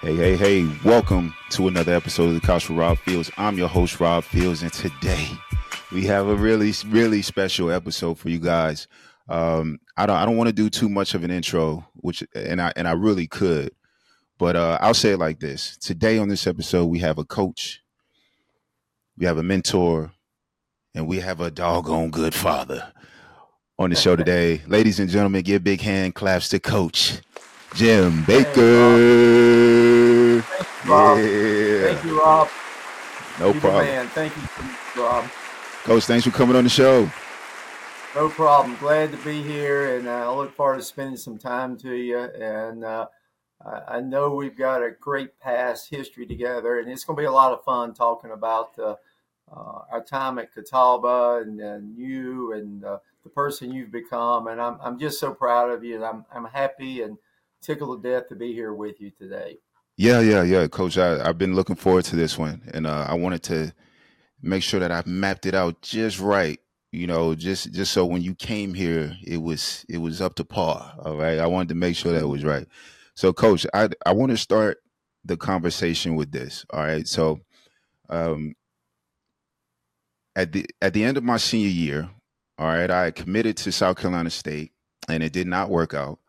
Hey, hey, hey, welcome to another episode of the Couch Rob Fields. I'm your host, Rob Fields, and today we have a really, really special episode for you guys. Um, I don't I don't want to do too much of an intro, which and I and I really could, but uh, I'll say it like this. Today on this episode, we have a coach, we have a mentor, and we have a doggone good father on the show today. Ladies and gentlemen, give big hand claps to Coach Jim Baker. Thank you, Rob. Yeah. Thank you, Rob. No You're the problem. Man. Thank you, Rob. Coach, thanks for coming on the show. No problem. Glad to be here, and uh, I look forward to spending some time to you. And uh, I know we've got a great past history together, and it's going to be a lot of fun talking about uh, uh, our time at Catawba and, and you and uh, the person you've become. And I'm, I'm just so proud of you, and I'm, I'm happy and tickled to death to be here with you today. Yeah, yeah, yeah, Coach. I, I've been looking forward to this one, and uh, I wanted to make sure that I mapped it out just right. You know, just just so when you came here, it was it was up to par. All right, I wanted to make sure that was right. So, Coach, I I want to start the conversation with this. All right, so um, at the at the end of my senior year, all right, I committed to South Carolina State, and it did not work out,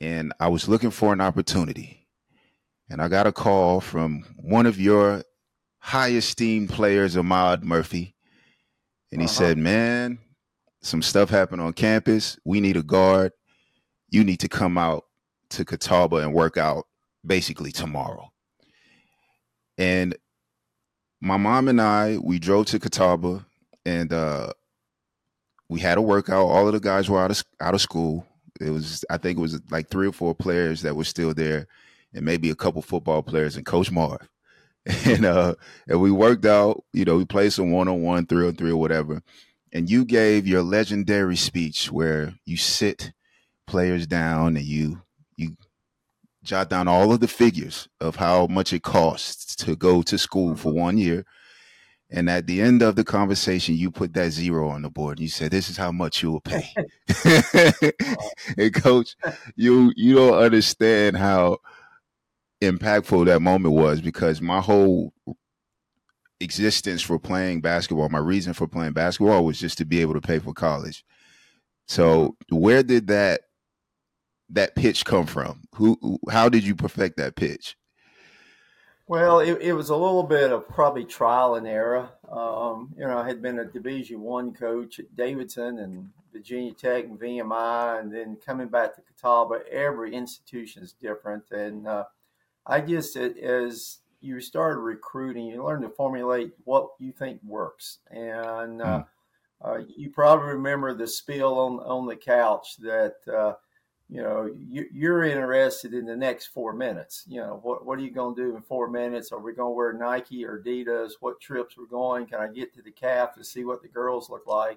and I was looking for an opportunity and I got a call from one of your high esteemed players, Ahmad Murphy. And he Uh-huh. said, Man, some stuff happened on campus. We need a guard. You need to come out to Catawba and work out basically tomorrow. And my mom and I, we drove to Catawba and uh, we had a workout. All of the guys were out of out of school. It was, I think it was like three or four players that were still there and maybe a couple football players and Coach Marv. And uh and we worked out, you know, we played some one on one, three on three or whatever. And you gave your legendary speech where you sit players down and you you jot down all of the figures of how much it costs to go to school for one year. And at the end of the conversation, you put that zero on the board. And you said, "This is how much you will pay." and coach, you you don't understand how impactful that moment was because my whole existence for playing basketball, my reason for playing basketball was just to be able to pay for college. So, where did that that pitch come from? Who how did you perfect that pitch? Well, it, it was a little bit of probably trial and error. Um, you know, I had been a Division One coach at Davidson and Virginia Tech and VMI, and then coming back to Catawba. Every institution is different, and uh, I just as you started recruiting, you learn to formulate what you think works, and uh, uh, you probably remember the spiel on on the couch that. Uh, you know, you, you're interested in the next four minutes. You know, what, what are you going to do in four minutes? Are we going to wear Nike or Adidas? What trips we're going? Can I get to the calf to see what the girls look like?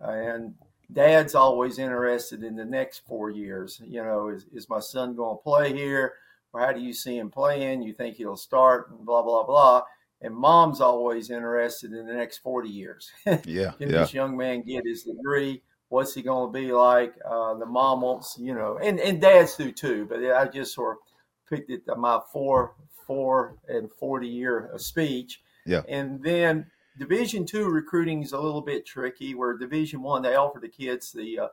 Uh, and dad's always interested in the next four years. You know, is, is my son going to play here? Or how do you see him playing? You think he'll start and blah, blah, blah. And mom's always interested in the next 40 years. Yeah, Can yeah, this young man get his degree? What's he going to be like? Uh, the mom wants, you know, and, and dads do too. But I just sort of picked it my four, four and forty year uh, speech. Yeah. And then Division two recruiting is a little bit tricky. Where Division one they offer the kids the uh,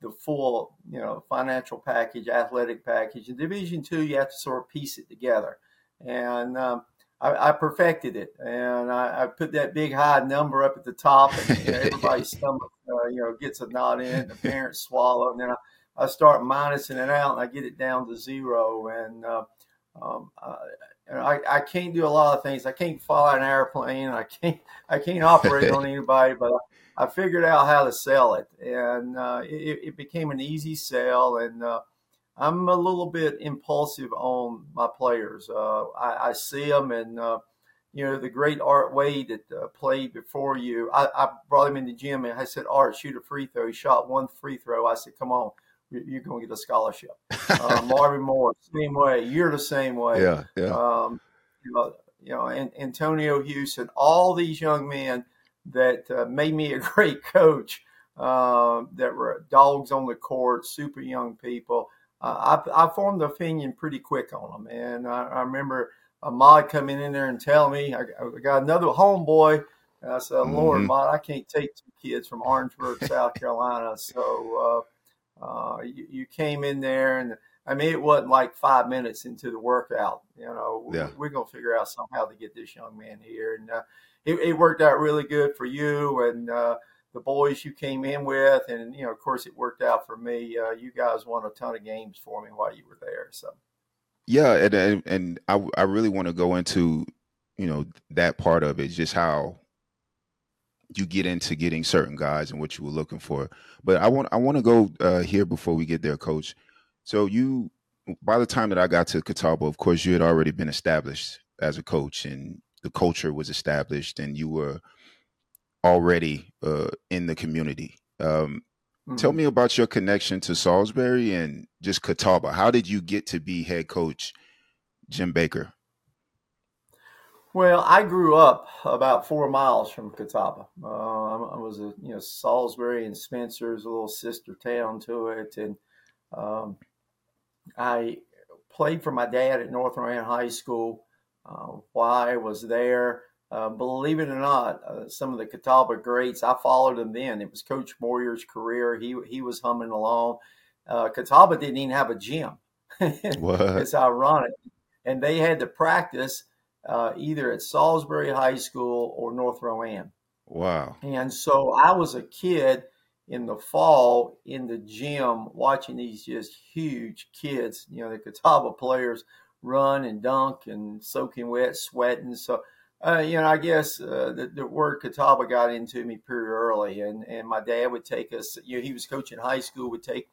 the full, you know, financial package, athletic package. In Division two, you have to sort of piece it together. And um, I, I perfected it, and I, I put that big high number up at the top, and you know, everybody's stomach, uh, you know, gets a knot in. The parents swallow, and then I, I start minusing it out, and I get it down to zero. And uh, um, uh, I, I can't do a lot of things. I can't fly an airplane. I can't I can't operate on anybody, but I, figured out how to sell it, and uh, it, it became an easy sell. And uh, I'm a little bit impulsive on my players. Uh, I, I see them, and uh, you know the great Art Wade that uh, played before you. I, I brought him in the gym and I said, "Art, shoot a free throw." He shot one free throw. I said, "Come on, you- you're going to get a scholarship." Uh, Marvin Moore, same way. You're the same way. yeah, yeah. Um, you know, you know, and Antonio Houston, all these young men that uh, made me a great coach. Uh, that were dogs on the court, super young people. I, I formed the opinion pretty quick on them. And I, I remember Ahmad coming in there and telling me, I, I got another homeboy. And I said, Lord, mm-hmm. Ahmad, I can't take two kids from Orangeburg, South Carolina. So uh, uh, you, you, came in there and I mean, it wasn't like five minutes into the workout. You know, yeah. we're, going to figure out somehow to get this young man here. And uh, it, it, worked out really good for you and uh, the boys you came in with. And, you know, of course, it worked out for me. Uh, you guys won a ton of games for me while you were there. So, yeah. And, and, and I, I really want to go into, you know, that part of it, just how you get into getting certain guys and what you were looking for. But I want I want to go uh, here before we get there, Coach. So you, by the time that I got to Catawba, of course, you had already been established as a coach, and the culture was established, and you were already uh, in the community. Um, mm-hmm. Tell me about your connection to Salisbury and just Catawba. How did you get to be head coach, Jim Baker? Well, I grew up about four miles from Catawba. Uh, I was a you know Salisbury and Spencer's a little sister town to it, and um, I played for my dad at North Rowan High School uh, I was there. Uh, believe it or not, uh, some of the Catawba greats, I followed them then. It was Coach Moir's career. He he was humming along. Uh, Catawba didn't even have a gym. it's ironic. And they had to practice uh, either at Salisbury High School or North Rowan. Wow. And so I was a kid – in the fall in the gym watching these just huge kids, you know, the Catawba players run and dunk and soaking wet, sweating. So, uh, you know, I guess uh, the, the, word Catawba got into me pretty early. And, and my dad would take us, you know, he was coaching high school, would take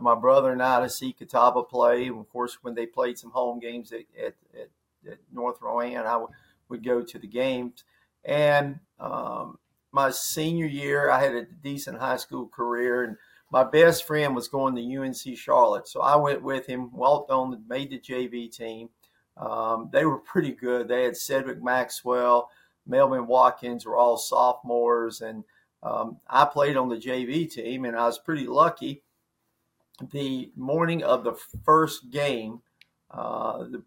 my brother and I to see Catawba play. And of course, when they played some home games at, at, at, at North Rowan, I w- would go to the games. And, um, my senior year, I had a decent high school career, and my best friend was going to UNC Charlotte, so I went with him. Walked on, made the JV team. Um, they were pretty good. They had Cedric Maxwell, Melvin Watkins were all sophomores, and um, I played on the JV team, and I was pretty lucky. The morning of the first game, uh, the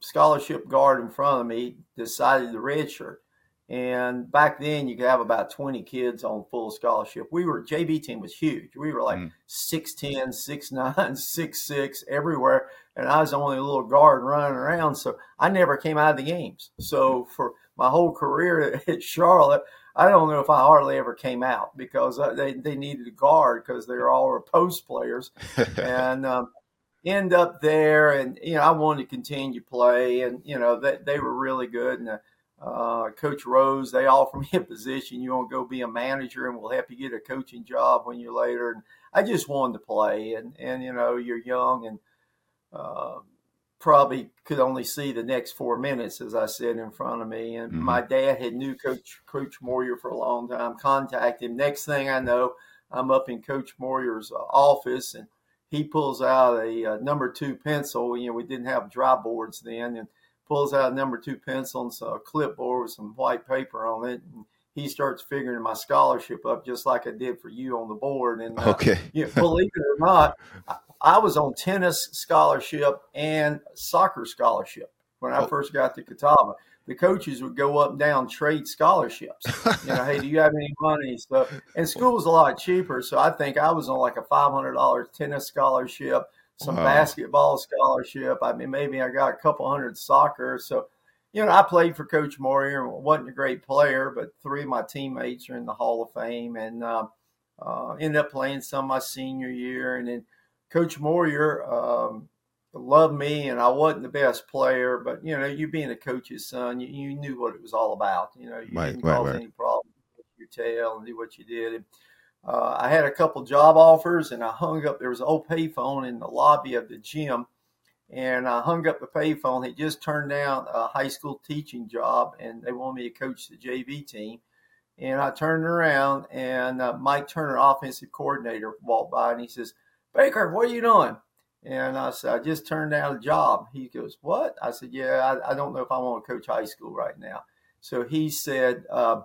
scholarship guard in front of me decided to redshirt. And back then, you could have about 20 kids on full scholarship. We were, JV team was huge. We were like mm. 6'10, 6'9, 6'6 everywhere. And I was the only little guard running around. So I never came out of the games. So for my whole career at Charlotte, I don't know if I hardly ever came out because uh, they, they needed a guard because they were all post players. and, um, end up there and, you know, I wanted to continue to play and, you know, they, they were really good. And, uh, uh, Coach Rose, they offer me a position. You want to go be a manager, and we'll help you get a coaching job when you're later. And I just wanted to play, and and you know you're young and uh, probably could only see the next four minutes, as I said in front of me. And mm-hmm. my dad had knew Coach Coach Moir for a long time. Contacted him. Next thing I know, I'm up in Coach Moir's uh, office, and he pulls out a, a number two pencil. You know, we didn't have dry boards then, and pulls out a number two pencil and a clipboard with some white paper on it. And he starts figuring my scholarship up just like I did for you on the board. And uh, okay, you know, believe it or not, I, I, was on tennis scholarship and soccer scholarship when I oh. first got to Catawba. The coaches would go up and down trade scholarships. You know, hey, do you have any money? So, and school was a lot cheaper. So I think I was on like a five hundred dollars tennis scholarship some wow. basketball scholarship. I mean, maybe I got a couple hundred soccer. So, you know, I played for Coach Moir. And wasn't a great player, but three of my teammates are in the Hall of Fame, and uh, uh, ended up playing some my senior year. And then Coach Moir um, loved me, and I wasn't the best player, but you know, you being a coach's son, you, you knew what it was all about. You know, you right, didn't right, cause right. any problems with your tail and do what you did. And, uh, I had a couple job offers and I hung up. There was an old payphone in the lobby of the gym, and I hung up the payphone. He just turned down a high school teaching job, and they wanted me to coach the JV team. And I turned around, and uh, Mike Turner, offensive coordinator, walked by, and he says, "Baker, what are you doing?" And I said, "I just turned down a job." He goes, "What?" I said, "Yeah, I, I don't know if I want to coach high school right now." So he said, uh,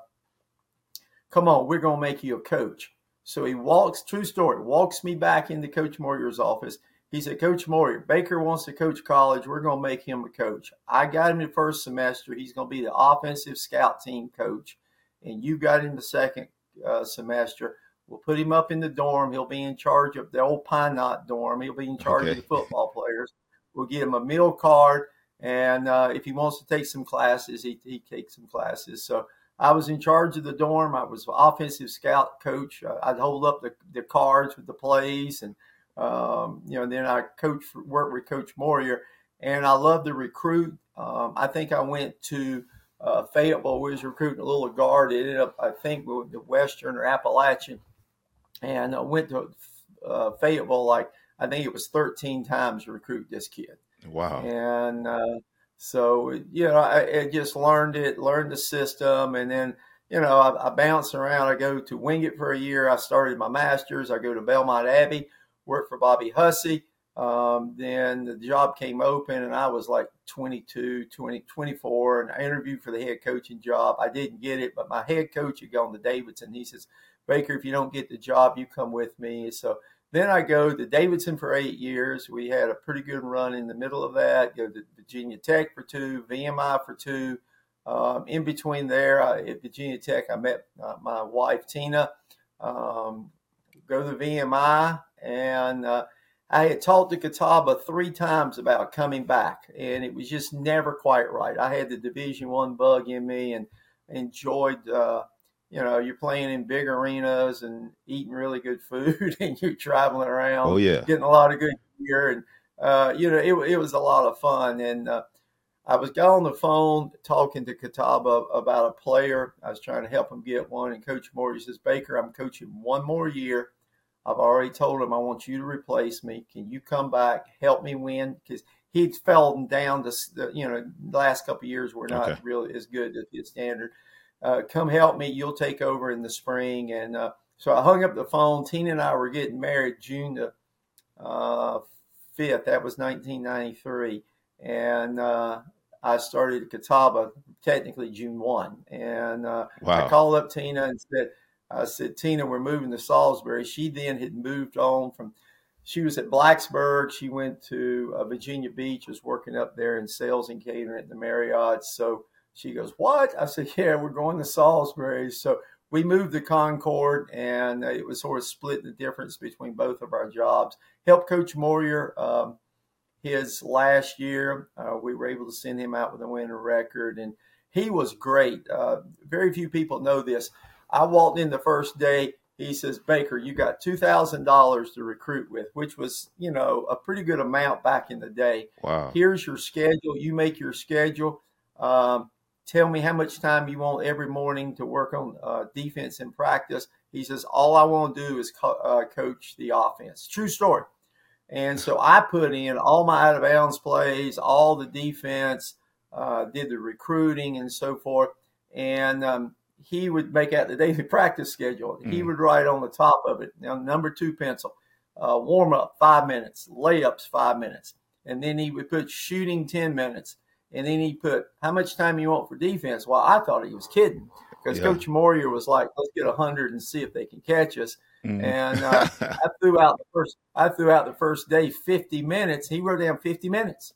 "Come on, we're going to make you a coach." So he walks, true story, walks me back into Coach Moir's office. He said, Coach Moir, Baker wants to coach college. We're going to make him a coach. I got him the first semester. He's going to be the offensive scout team coach. And you got him the second uh, semester. We'll put him up in the dorm. He'll be in charge of the old Pine Knot dorm. He'll be in charge okay. of the football players. We'll get him a meal card. And uh, if he wants to take some classes, he, he takes some classes. So I was in charge of the dorm. I was offensive scout coach. Uh, I'd hold up the, the cards with the plays and – um, you know, then I coach worked with Coach Moir, and I love to recruit. Um, I think I went to uh, Fayetteville. We was recruiting a little guard. It ended up, I think, with the Western or Appalachian, and I went to uh, Fayetteville like I think it was 13 times to recruit this kid. Wow! And uh, so you know, I, I, just learned it, learned the system, and then you know, I, I bounce around. I go to Wingate for a year. I started my master's. I go to Belmont Abbey worked for Bobby Hussey. Um, then the job came open and I was like 22, 20, 24 and I interviewed for the head coaching job. I didn't get it, but my head coach had gone to Davidson. He says, Baker, if you don't get the job, you come with me. So then I go to Davidson for eight years. We had a pretty good run in the middle of that. Go to Virginia Tech for two, VMI for two. Um, in between there, I, at Virginia Tech, I met uh, my wife Tina. Um, go to VMI, and uh, I had talked to Catawba three times about coming back, and it was just never quite right. I had the Division One bug in me, and enjoyed. Uh, you know, you're playing in big arenas and eating really good food, and you're traveling around. Oh yeah, getting a lot of good gear, and uh, you know, it, it was a lot of fun. And uh, I was got on the phone talking to Catawba about a player. I was trying to help him get one, and Coach he says, "Baker, I'm coaching one more year." I've already told him I want you to replace me. Can you come back, help me win? Because he'd fallen down to you know the last couple years were not okay. really as good as his standard. Uh, come help me. You'll take over in the spring. And uh, so I hung up the phone. Tina and I were getting married June the uh, fifth. that was 1993, and uh, I started at Catawba technically June one. And uh, wow. I called up Tina and said I said, Tina, we're moving to Salisbury. She then had moved on from, she was at Blacksburg. She went to uh, Virginia Beach, was working up there in sales and catering at the Marriott. So she goes, What? I said, Yeah, we're going to Salisbury. So we moved to Concord, and it was sort of split the difference between both of our jobs. Helped Coach Moir um, his last year. Uh, we were able to send him out with a winning record, and he was great. Uh, very few people know this. I walked in the first day. He says, Baker, you got $2,000 to recruit with, which was, you know, a pretty good amount back in the day. Wow. Here's your schedule. You make your schedule. Um, tell me how much time you want every morning to work on uh, defense and practice. He says, All I want to do is co- uh, coach the offense. True story. And so I put in all my out of bounds plays, all the defense, uh, did the recruiting and so forth. And um, he would make out the daily practice schedule. Mm. He would write on the top of it, now number two pencil, uh, warm up five minutes, layups five minutes, and then he would put shooting ten minutes, and then he put how much time you want for defense. Well, I thought he was kidding because yeah. Coach Moir was like, "Let's get hundred and see if they can catch us." Mm. And uh, I threw out the first. I threw out the first day fifty minutes. He wrote down fifty minutes,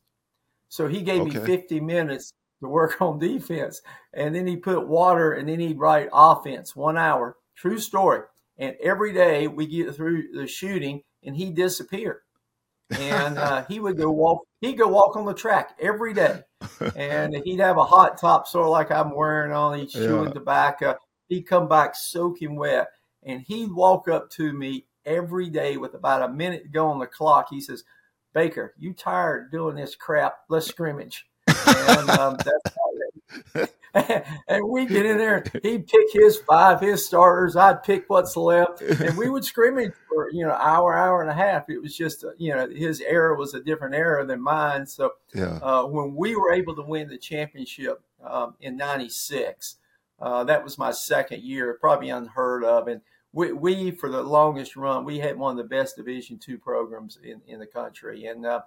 so he gave okay. me fifty minutes to work on defense. And then he put water and then he'd write offense, one hour. True story. And every day we get through the shooting and he disappeared. and uh, he would go walk. He'd go walk on the track every day, and he'd have a hot top, sort of like I'm wearing on. He's chewing yeah. tobacco. He'd come back soaking wet, and he'd walk up to me every day with about a minute to go on the clock. He says, "Baker, you tired doing this crap? Let's scrimmage." and um, that's and we get in there. He'd pick his five, his starters. I'd pick what's left, and we would scrimmage for you know hour, hour and a half. It was just you know his era was a different era than mine. So yeah. uh, when we were able to win the championship um, in '96, uh, that was my second year, probably unheard of, and. We, we, for the longest run, we had one of the best Division two programs in, in the country, and uh,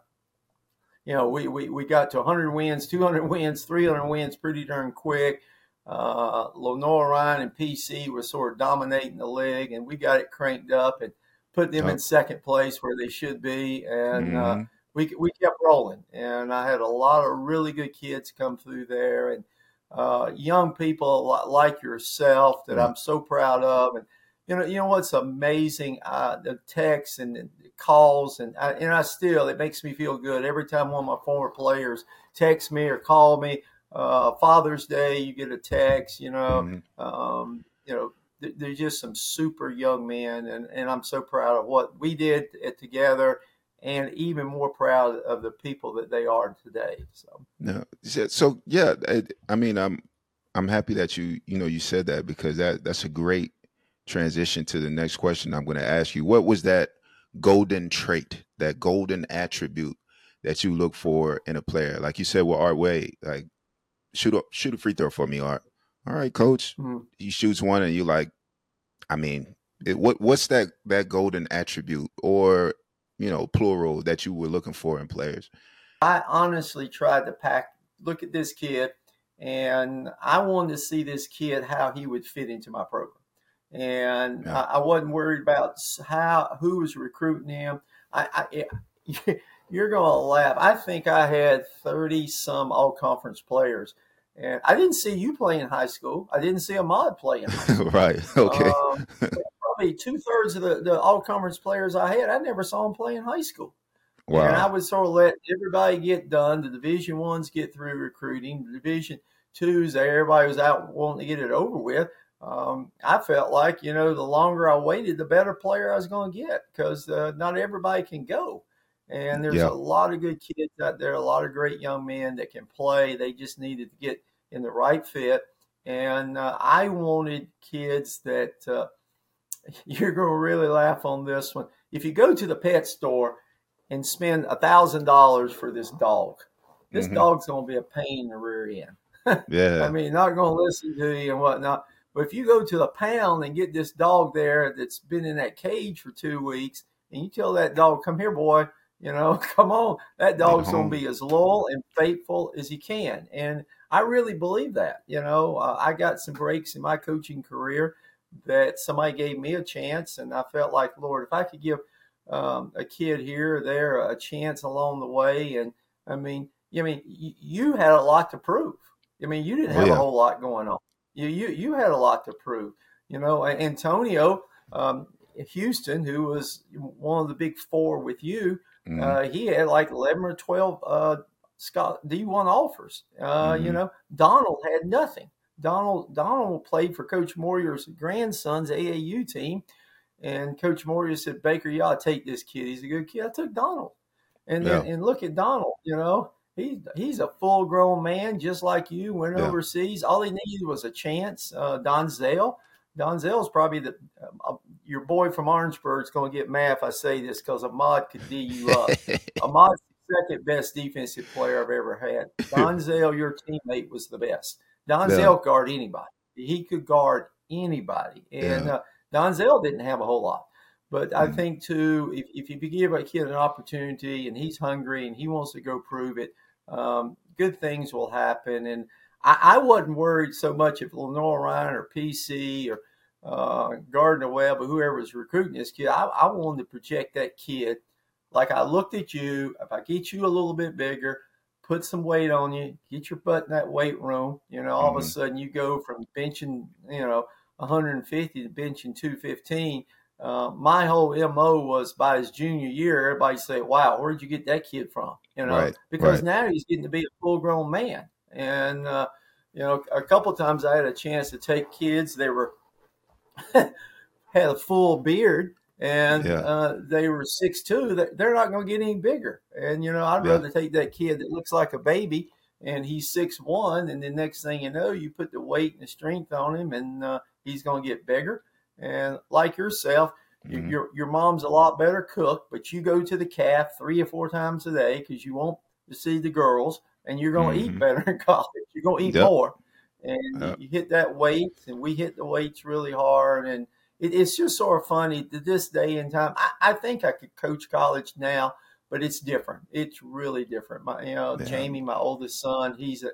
you know, we, we, we got to 100 wins, 200 wins, 300 wins pretty darn quick. Uh, Lenoir-Rhyne and PC were sort of dominating the league, and we got it cranked up and put them in second place where they should be, and uh, mm-hmm. uh, we we kept rolling. And I had a lot of really good kids come through there, and uh, young people like yourself that I'm so proud of. And you know, you know what's amazing? Uh, the texts and the calls, and I, and I still it makes me feel good every time one of my former players text me or call me. Uh, Father's Day, you get a text. You know, mm-hmm. um, you know, they're just some super young men, and, and I'm so proud of what we did together, and even more proud of the people that they are today. So, no, so yeah, I mean, I'm I'm happy that you you know you said that because that that's a great transition to the next question I'm going to ask you. What was that golden trait, that golden attribute that you look for in a player? Like you said with Art Wade, like shoot a shoot a free throw for me, Art all right, coach. Mm-hmm. He shoots one, and you like, I mean, it, what what's that that golden attribute or you know plural that you were looking for in players? I honestly tried to pack. Look at this kid, and I wanted to see this kid how he would fit into my program, and yeah. I, I, wasn't worried about how who was recruiting him. I, I you're gonna laugh. I think I had thirty some all conference players and I didn't see you play in high school. I didn't see Ahmad play in high school. right. Okay. Um, probably two thirds of the, the all conference players I had, I never saw them play in high school. Wow. And I would sort of let everybody get done. The division ones get through recruiting. The division twos, everybody was out wanting to get it over with. Um, I felt like, you know, the longer I waited, the better player I was going to get because uh, not everybody can go. And there's yeah. a lot of good kids out there, a lot of great young men that can play. They just needed to get in the right fit. And uh, I wanted kids that uh, you're going to really laugh on this one. If you go to the pet store and spend a thousand dollars for this dog, this mm-hmm. dog's going to be a pain in the rear end. yeah, I mean, not going to listen to you and whatnot. But if you go to the pound and get this dog there that's been in that cage for two weeks, and you tell that dog, "Come here, boy," you know, come on, that dog's going to be as loyal and faithful as he can. And I really believe that. You know, uh, I got some breaks in my coaching career that somebody gave me a chance, and I felt like, Lord, if I could give um, a kid here or there a chance along the way, and I mean, I mean, you had a lot to prove. I mean, you didn't oh, have yeah. a whole lot going on. You you you had a lot to prove. You know, Antonio um, Houston, who was one of the big four with you, mm-hmm. uh, he had like eleven or twelve uh, Scott D1 offers. Uh, mm-hmm. You know, Donald had nothing. Donald Donald played for Coach Moir's grandson's AAU team, and Coach Moir said, "Baker, to take this kid. He's a good kid." I took Donald, and yeah. and look at Donald. You know, he he's a full grown man just like you. Went yeah. overseas. All he needed was a chance. Uh, Donzel. Donzel's probably the uh, your boy from Orangeburg is going to get mad if I say this because Ahmad could D you up. Ahmad's second best defensive player I've ever had. Don Donzel, your teammate, was the best. Donzel yeah. guard anybody. He could guard anybody, and yeah. uh, Donzel didn't have a whole lot. But I mm. think too, if, if you give a kid an opportunity and he's hungry and he wants to go prove it, um, good things will happen. And I, I, wasn't worried so much if Lenoir-Rhyne or PC or uh, Gardner Webb or whoever was recruiting this kid. I, I wanted to project that kid like I looked at you, if I get you a little bit bigger, put some weight on you, get your butt in that weight room, you know, all mm-hmm. of a mm-hmm. sudden you go from benching, you know, 150 to benching 215. Uh, my whole mo was by his junior year, everybody say, "Wow, where'd you get that kid from?" You know, right, because right. now he's getting to be a full-grown man. And uh, you know, a couple times I had a chance to take kids. They were had a full beard, and yeah. uh, they were six two. They're not going to get any bigger. And you know, I'd yeah. rather take that kid that looks like a baby and he's six one, and the next thing you know, you put the weight and the strength on him, and uh, he's going to get bigger. And like yourself, mm-hmm. your your mom's a lot better cook, but you go to the calf three or four times a day because you want to see the girls, and you're going to mm-hmm. eat better in college. You're going to eat yep. more, and yep. you hit that weight, and we hit the weights really hard, and it, it's just sort of funny to this day and time. I, I, think I could coach college now, but it's different. It's really different. My, you know, yeah. Jamie, my oldest son, he's a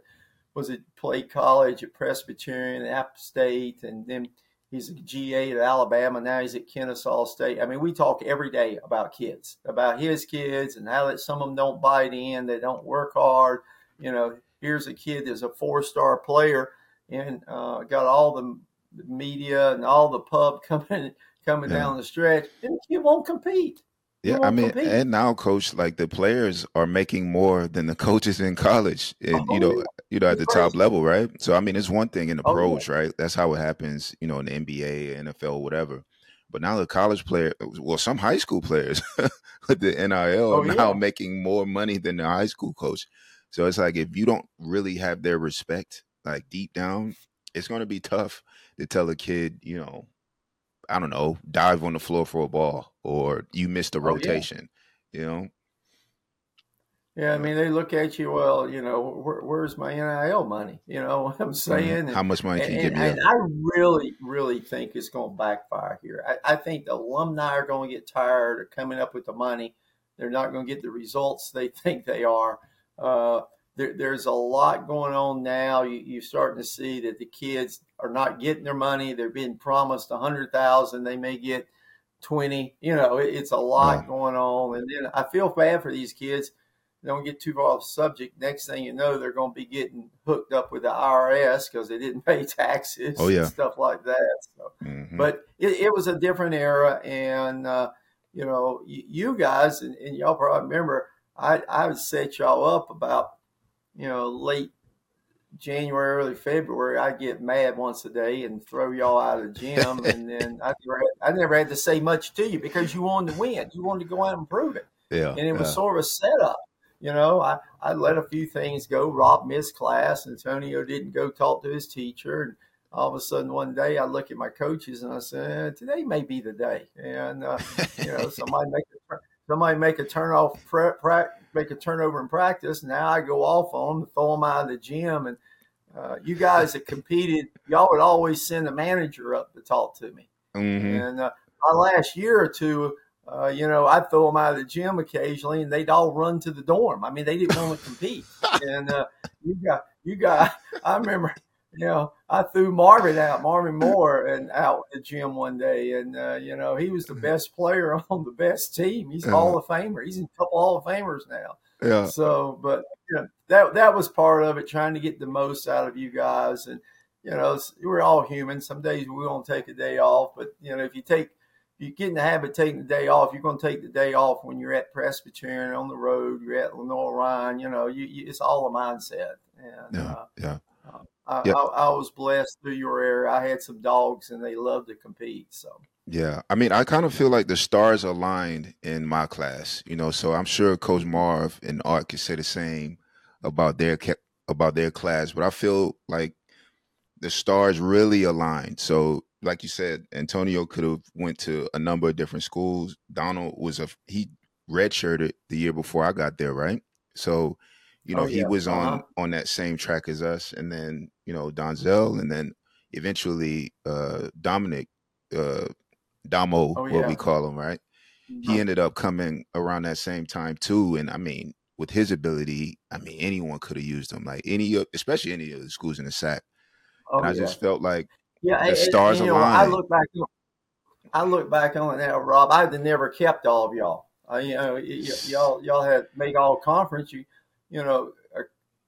was at played college at Presbyterian, App State, and then he's a GA at Alabama. Now he's at Kennesaw State. I mean, we talk every day about kids, about his kids, and how that some of them don't bite in, they don't work hard. You know, here's a kid that's a four-star player and uh, got all the media and all the pub coming coming yeah. down the stretch, and the kid won't compete. Yeah, I mean, compete. and now, coach, like the players are making more than the coaches in college, and oh, you know, you know, at the top level, right? So, I mean, it's one thing in the oh, pros, yeah. right? That's how it happens, you know, in the NBA, NFL, whatever. But now the college player, uh, well, some high school players with the NIL oh, are now yeah. making more money than the high school coach. So it's like if you don't really have their respect, like deep down, it's going to be tough to tell a kid, you know, I don't know, dive on the floor for a ball or you missed a rotation, oh, yeah. you know? Yeah, I mean, they look at you, well, you know, where, where's my NIL money? You know what I'm mm-hmm. saying? How much money can you give me? And I really, really think it's going to backfire here. I, I think the alumni are going to get tired of coming up with the money. They're not going to get the results they think they are. Uh, there, there's a lot going on now. You, are starting to see that the kids are not getting their money. They're being promised a hundred thousand. They may get twenty. You know, it, it's a lot yeah. going on. And then I feel bad for these kids. Don't get too far off subject. Next thing you know, they're going to be getting hooked up with the IRS because they didn't pay taxes oh, yeah. stuff like that. So, mm-hmm. But it, it, was a different era. And, uh, you know, you guys, and, and y'all probably remember, I, I would set y'all up about you know, late January, early February, I get mad once a day and throw y'all out of the gym, and then I never, had, I never had to say much to you because you wanted to win. You wanted to go out and prove it. Yeah, and it was yeah. sort of a setup. You know, I, I let a few things go. Rob missed class. Antonio didn't go talk to his teacher. And all of a sudden, one day, I look at my coaches and I said, eh, "Today may be the day." And uh, you know, somebody make a somebody make a turn off make a turnover in practice. Now I go off on them, throw them out of the gym, and uh, you guys that competed, y'all would always send a manager up to talk to me. Mm-hmm. And uh, my last year or two, uh, you know, I'd throw them out of the gym occasionally, and they'd all run to the dorm. I mean, they didn't want to compete. and uh, you got, you got. I remember you know, I threw Marvin out, Marvin Moore, and out the gym one day, and uh, you know he was the mm-hmm. best player on the best team. He's yeah. Hall of Famer. He's in a couple Hall of Famers now. Yeah. So, but you know, that that was part of it, trying to get the most out of you guys, and you know we're all human. Some days we won't take a day off, but you know if you take you get in the habit of taking the day off, you're going to take the day off when you're at Presbyterian on the road, you're at Lenoir-Rhyne, you know, you, you, it's all a mindset. And, yeah, uh, yeah. I. I, I, was blessed through your area. I had some dogs, and they love to compete. So yeah, I mean, I kind of feel like the stars aligned in my class. You know, so I'm sure Coach Marv and Art can say the same about their about their class, but I feel like the stars really aligned. So, like you said, Antonio could have went to a number of different schools. Donald was a he redshirted the year before I got there, right? So you know, oh, yeah. he was on uh-huh. on that same track as us, and then you know Donzel, and then eventually uh Dominic, uh Damo, oh, yeah. what we call him, right? Mm-hmm. He ended up coming around that same time too, and I mean, with his ability, I mean, anyone could have used him, like any, especially any of the schools in the SAC. Oh, and I yeah. just felt like yeah, the it, stars you know, I look back, I look back on it now, Rob. I'd never kept all of y'all. Uh, you know, y- y- y'all y'all had made all conference. You you know, uh,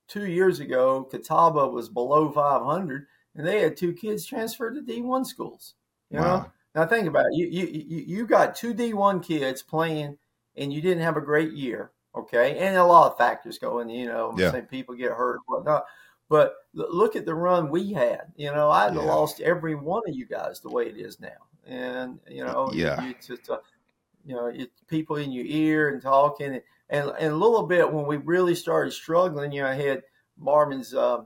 two years ago, Catawba was below 500, and they had two kids transferred to D1 schools. You wow. know, now think about it. You, you you got two D1 kids playing, and you didn't have a great year. Okay, and a lot of factors going. You know, yeah. people get hurt, and whatnot. But look at the run we had. You know, I'd yeah. lost every one of you guys the way it is now, and you know, yeah, you, you just, uh, you know, it, people in your ear and talking. And, and, and a little bit when we really started struggling, you know, I had Marvin's uh,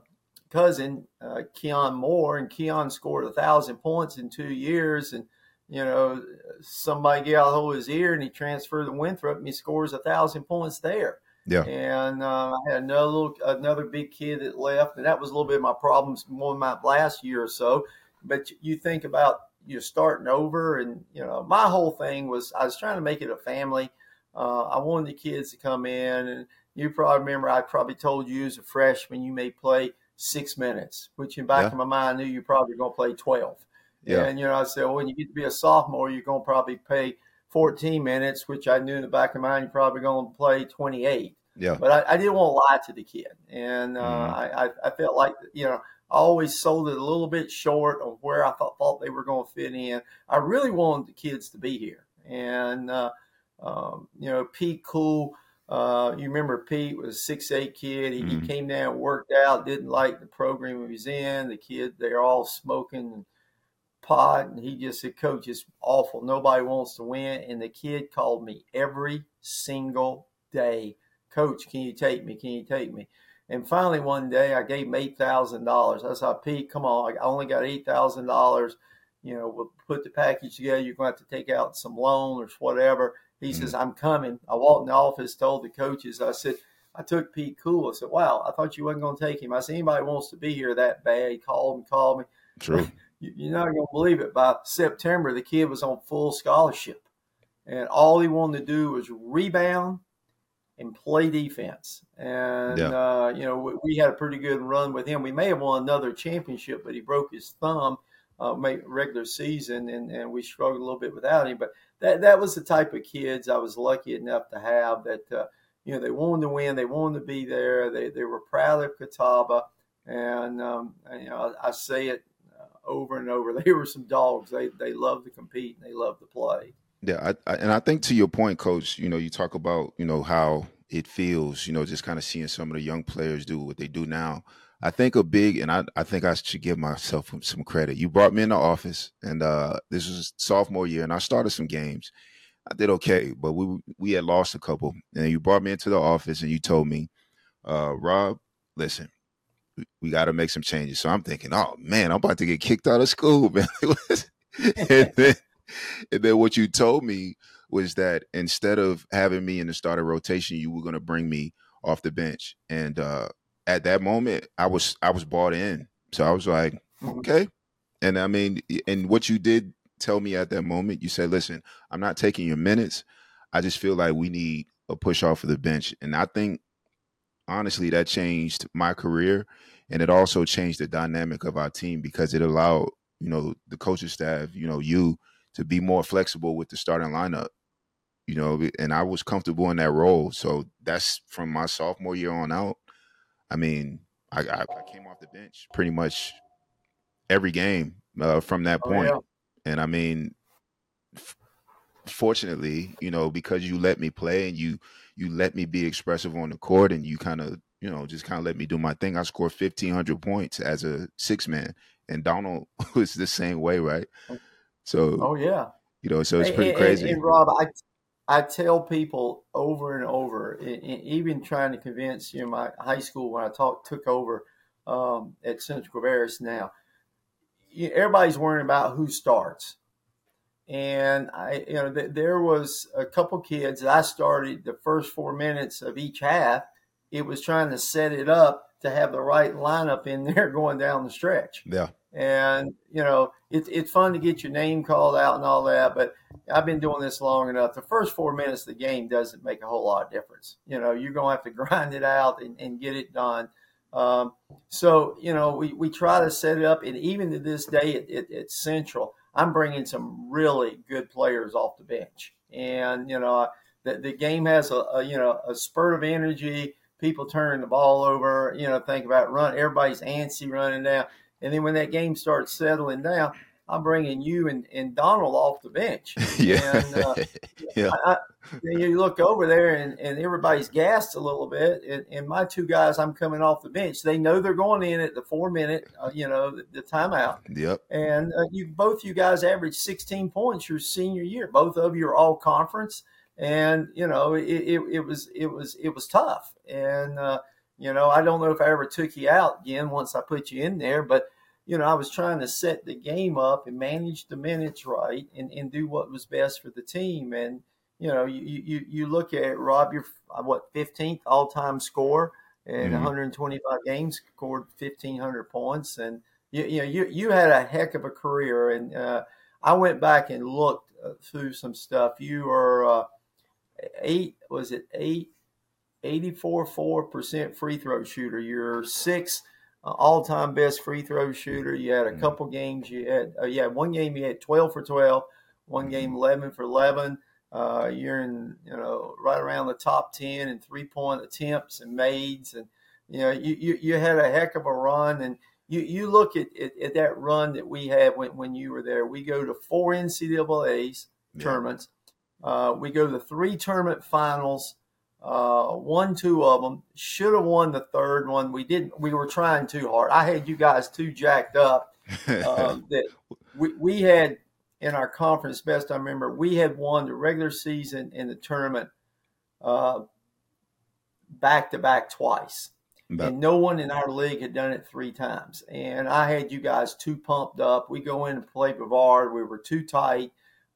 cousin, uh, Keon Moore, and Keon scored a thousand points in two years. And, you know, somebody got a hold of his ear and he transferred to Winthrop and he scores a thousand points there. Yeah. And uh, I had another little, another big kid that left, and that was a little bit of my problems more my last year or so. But you think about you know, starting over, and you know, my whole thing was I was trying to make it a family uh, I wanted the kids to come in, and you probably remember I probably told you as a freshman you may play six minutes, which in back yeah. of my mind I knew you're probably going to play twelve. Yeah. And, you know, I said, well, when you get to be a sophomore, you're going to probably play 14 minutes, which I knew in the back of my mind, you're probably going to play 28. Yeah. But I, I didn't want to lie to the kid. And uh, Mhm. I, I, felt like, you know, I always sold it a little bit short of where I thought, thought they were going to fit in. I really wanted the kids to be here. And, uh, um, you know, Pete Cool, uh, you remember Pete was a six eight kid. He, Mhm. he came down, worked out, didn't like the program he was in. The kid, they're all smoking pot, and he just said, "Coach, it's awful. Nobody wants to win." And the kid called me every single day, "Coach, can you take me? Can you take me?" And finally, one day, I gave him eight thousand dollars. I said, "Pete, come on, I only got eight thousand dollars. You know, we'll put the package together. You're going to have to take out some loan or whatever." He says, "I'm coming." I walked in the office, told the coaches, I said. I took Pete Cool. I said, "Wow, I thought you wasn't going to take him." I said, "Anybody wants to be here that bad?" He called me, called me. True. You- You're not going to believe it. By September, the kid was on full scholarship, and all he wanted to do was rebound and play defense. And Yeah. uh, you know, we, we had a pretty good run with him. We may have won another championship, but he broke his thumb. Uh, make regular season, and, and we struggled a little bit without him. But that that was the type of kids I was lucky enough to have. That uh, you know they wanted to win, they wanted to be there, they they were proud of Catawba, and um, you know I, I say it uh, over and over. They were some dogs. They they love to compete and they love to play. Yeah, I, I, and I think to your point, Coach, you know, you talk about you know how it feels, you know, just kind of seeing some of the young players do what they do now. I think a big, and I, I think I should give myself some credit. You brought me in the office, and uh, this was sophomore year, and I started some games. I did okay, but we we had lost a couple, and you brought me into the office, and you told me, uh, Rob, listen, we, we got to make some changes. So I'm thinking, oh man, I'm about to get kicked out of school, man. and then and then what you told me was that instead of having me in the starter rotation, you were going to bring me off the bench. And uh, at that moment, I was I was bought in. So I was like, Mhm. okay. And I mean, and what you did tell me at that moment, you said, listen, I'm not taking your minutes. I just feel like we need a push off of the bench. And I think honestly that changed my career and it also changed the dynamic of our team because it allowed, you know, the coaching staff, you know, you to be more flexible with the starting lineup. You know, and I was comfortable in that role. So that's from my sophomore year on out. I mean, I, I, I came off the bench pretty much every game uh, from that Oh, yeah. And I mean, f- fortunately, you know, because you let me play and you you let me be expressive on the court and you kind of you know just kind of let me do my thing. I scored fifteen hundred points as a six man, and Donald was the same way, right? So Oh yeah. you know, so it's pretty and- crazy. And, Rob, I I tell people over and over, e- even trying to convince you know my high school when I talk took over um, at Central Cabarrus now, everybody's worrying about who starts. And I, you know, th- there was a couple kids I started the first four minutes of each half. It was trying to set it up to have the right lineup in there going down the stretch yeah, and you know it's it's fun to get your name called out and all that but i've been doing this long enough. The first four minutes of the game doesn't make a whole lot of difference. You know you're going to have to grind it out and, and get it done. Um, so you know we, we try to set it up and even to this day at, at, at central i'm bringing some really good players off the bench. And you know the, the game has a, a you know a spurt of energy. People turning the ball over you know think about run everybody's antsy running down and then when that game starts settling down, I'm bringing you and, and Donald off the bench. yeah, And, uh, yeah, I, I, you look over there and, and everybody's gassed a little bit. And, and my two guys, I'm coming off the bench. They know they're going in at the four minute, uh, you know, the, the timeout. yep, And uh, you both you guys averaged 16 points your senior year. Both of you are all conference, and you know it, it, it was it was it was tough. And uh, you know I don't know if I ever took you out again once I put you in there, but you know I was trying to set the game up and manage the minutes right and, and do what was best for the team. And you know you you, you look at it, Rob, you're uh, what 15th all time score. And Mhm. 125 games, scored 1,500 points, and you, you know, you, you had a heck of a career. And uh, I went back and looked uh, through some stuff. You were uh, eight, was it eight, 84 4% free throw shooter. You're six uh, all-time best free throw shooter. You had a mm-hmm. couple games. You had uh, yeah, one game you had 12 for 12, one mm-hmm. game 11 for 11. Uh, you're in you know right around the top 10 in three-point attempts and mades, and you know you, you you had a heck of a run. And you you look at, at, at that run that we had when when you were there. We go to four NCAA's yeah. tournaments. Uh, we go to three tournament finals uh, won two of them. Should have won the third one. We didn't. We were trying too hard. I had you guys too jacked up. Uh, that we we had in our conference. Best I remember, we had won the regular season and the tournament back to back twice. and no one in our league had done it three times. And I had you guys too pumped up. We go in and play Brevard. We were too tight.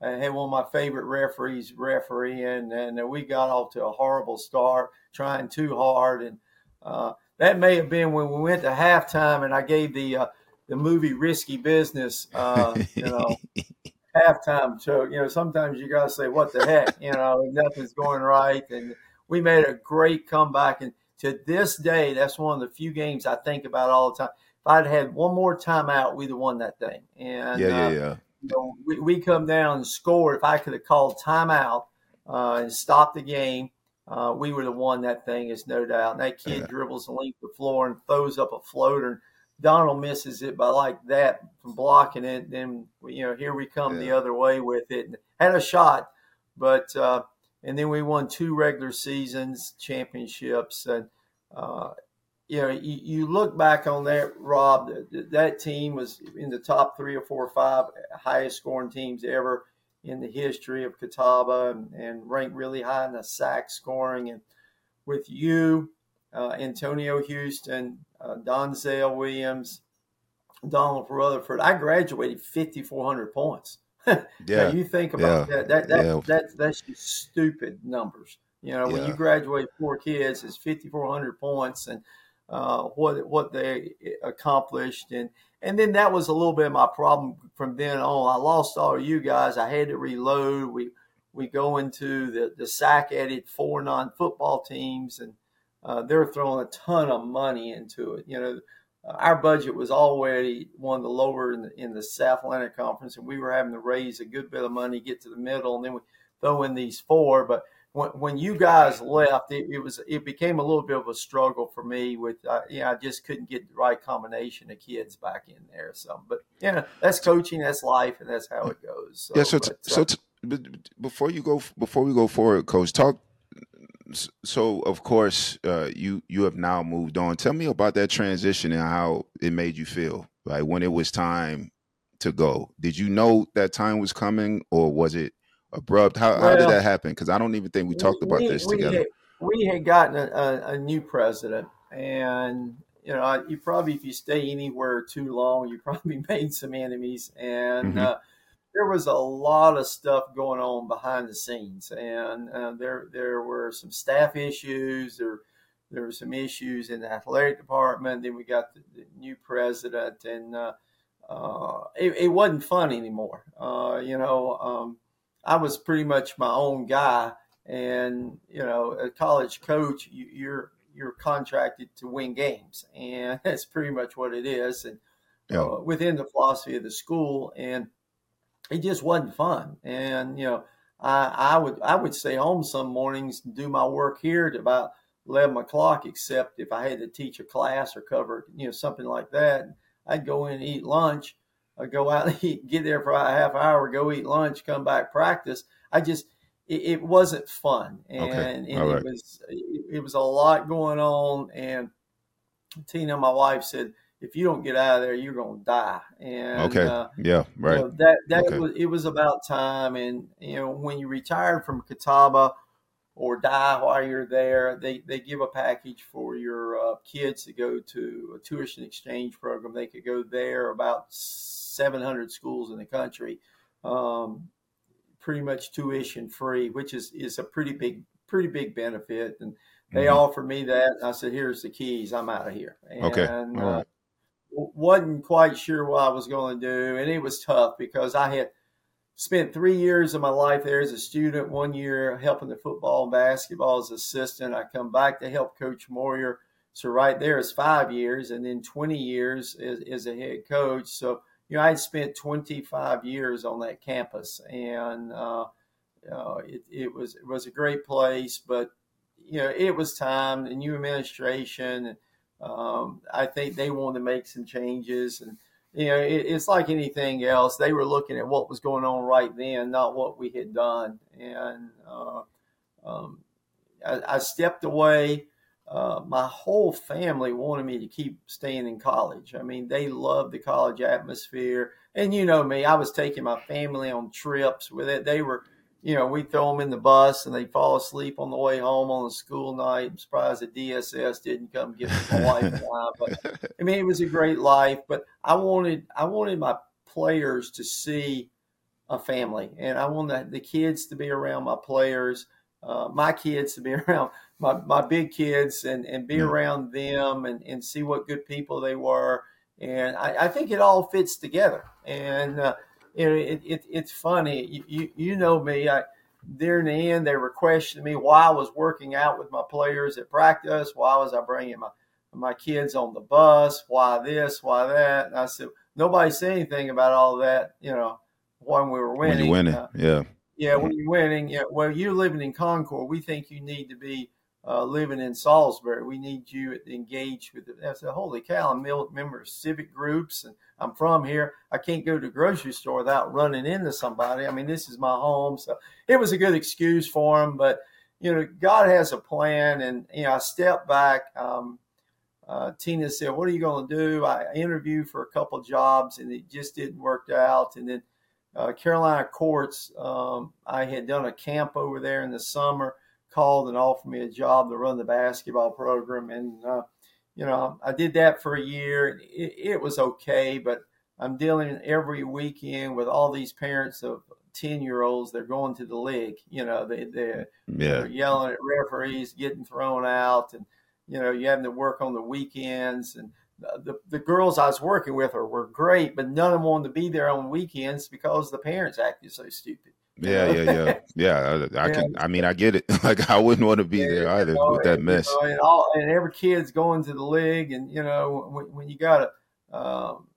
I had one of my favorite referees refereeing, and we got off to a horrible start, trying too hard, and uh, that may have been when we went to halftime, and I gave the uh, the movie Risky Business, uh, you know, halftime show. You know, sometimes you gotta say, "What the heck?" You know, nothing's going right, and we made a great comeback, and to this day, that's one of the few games I think about all the time. If I'd had one more timeout, we'd have won that thing. And yeah, yeah, uh, yeah you know, we, we come down and score. If I could have called timeout uh, and stopped the game, uh, we would have won that thing. Is no doubt. And that kid yeah. dribbles the length of the floor and throws up a floater. And Donald misses it by like that from blocking it. Then you know here we come yeah. the other way with it. And had a shot, but uh, and then we won two regular seasons championships and. Uh, you know, you, you, look back on that, Rob, that, that team was in the top three or four or five highest scoring teams ever in the history of Catawba and, and ranked really high in the SAC scoring. And with you, uh, Antonio Houston, uh, Donzell Williams, Donald Rutherford, I graduated 5,400 points. yeah. you think about yeah. that, that, that, yeah. that, that's just stupid numbers. You know, when you graduate four kids, it's 5,400 points. And, uh, what what they accomplished, and and then that was a little bit of my problem from then on. I lost all of you guys. I had to reload. We we go into the the SAC added four non football teams, and uh, they're throwing a ton of money into it. You know, uh, our budget was already one of the lower in the, in the South Atlantic Conference, and we were having to raise a good bit of money, get to the middle, and then we throw in these four. But when, when you guys left, it, it, was it became a little bit of a struggle for me. With uh, you know, I just couldn't get the right combination of kids back in there. So, but you know, that's coaching, that's life, and that's how it goes. So, yeah. So, but, so uh, before you go, before we go forward, coach, talk. So, of course, uh, you you have now moved on. Tell me about that transition and how it made you feel. Like when it was time to go, did you know that time was coming, or was it? Abrupt? How, well, how did that happen? Because I don't even think we talked about we, this we together. Had, we had gotten a, a, a, new president, and you know, you probably if you stay anywhere too long, you probably made some enemies, and mm-hmm. uh, there was a lot of stuff going on behind the scenes, and uh, there there were some staff issues. There there were some issues in the athletic department. Then we got the, the new president, and uh, uh, it, it, wasn't fun anymore. Uh, you know, um, I was pretty much my own guy. And you know, a college coach, you, you're you're contracted to win games, and that's pretty much what it is. And yeah. uh, within the philosophy of the school, and it just wasn't fun. And you know, I, I would I would stay home some mornings and do my work here at about eleven o'clock, except if I had to teach a class or cover you know something like that. I'd go in and eat lunch, I go out and eat, get there for a half hour, go eat lunch, come back practice. I just it, it wasn't fun, and, okay. and it right. was it, it, was a lot going on. And Tina, my wife, said, "If you don't get out of there, you're going to die." And okay, uh, yeah, right. You know, that that okay. was it was about time. And you know, when you retired from Catawba or die while you're there. They, they give a package for your uh, kids to go to a tuition exchange program. They could go there about 700 schools in the country, um, pretty much tuition free, which is, is a pretty big, pretty big benefit. And they mm-hmm. offered me that. I said, here's the keys. I'm out of here. And, okay. Uh, wasn't quite sure what I was going to do. And it was tough because I had – spent three years of my life there as a student, one year helping the football and basketball as assistant. I come back to help Coach Moir, So right there is five years, and then 20 years as, as a head coach. So you know, I had spent 25 years on that campus, and uh, uh, it, it was it was a great place. But you know, it was time. The new administration, um, I think they wanted to make some changes, and you know, it, it's like anything else. They were looking at what was going on right then, not what we had done, and uh, um, I, I stepped away uh, my whole family wanted me to keep staying in college. I mean, they loved the college atmosphere. And you know me, I was taking my family on trips with it. They were, you know, we'd throw them in the bus and they'd fall asleep on the way home on a school night. I'm surprised the DSS didn't come get my wife. But I mean, it was a great life. But I wanted, I wanted my players to see a family, and I wanted the kids to be around my players, uh, my kids to be around my, my big kids and, and be around them and, and see what good people they were. And I, I think it all fits together. And, uh, you know, it, it, it's funny. You, you, you know me. I, there in the end, they were questioning me why I was working out with my players at practice. Why was I bringing my, my kids on the bus? Why this? Why that? And I said, nobody said anything about all that, you know, when we were winning. When you're winning, uh, yeah. Yeah, when you're winning, yeah. Well, you're living in Concord. We think you need to be uh, living in Salisbury. We need you engaged with it. I said, holy cow, I'm a member of civic groups and I'm from here. I can't go to the grocery store without running into somebody. I mean, this is my home. So it was a good excuse for him. But, you know, God has a plan. And, you know, I stepped back. Um, uh, Tina said, what are you going to do? I interviewed for a couple jobs and it just didn't work out. And then uh, Carolina Courts, um, I had done a camp over there in the summer called and offered me a job to run the basketball program. And, uh, you know, I did that for a year. It, it, was okay, but I'm dealing every weekend with all these parents of 10 year olds. They're going to the league. You know, they, they're, yeah. they're yelling at referees, getting thrown out. And, you know, you having to work on the weekends. And the, the, girls I was working with are, were great, but none of them wanted to be there on weekends because the parents acted so stupid. Yeah, yeah, yeah, yeah. I, I can. I mean, I get it. Like, I wouldn't want to be there either you know, with that mess. You know, and, all, and every kid's going to the league, and you know, when, when you got a, um,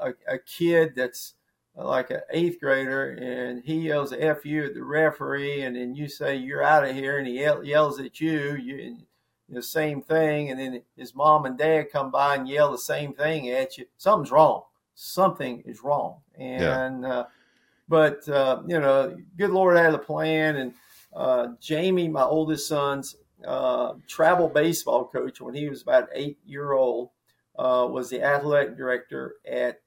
a a kid that's like an eighth grader, and he yells "f you" at the referee, and then you say you're out of here, and he yell, yells at you, you the same thing, and then his mom and dad come by and yell the same thing at you. Something's wrong. Something is wrong, and. Yeah. Uh, but uh, you know, good Lord had a plan, and uh, Jamie, my oldest son's uh, travel baseball coach, when he was about eight year old, uh, was the athletic director at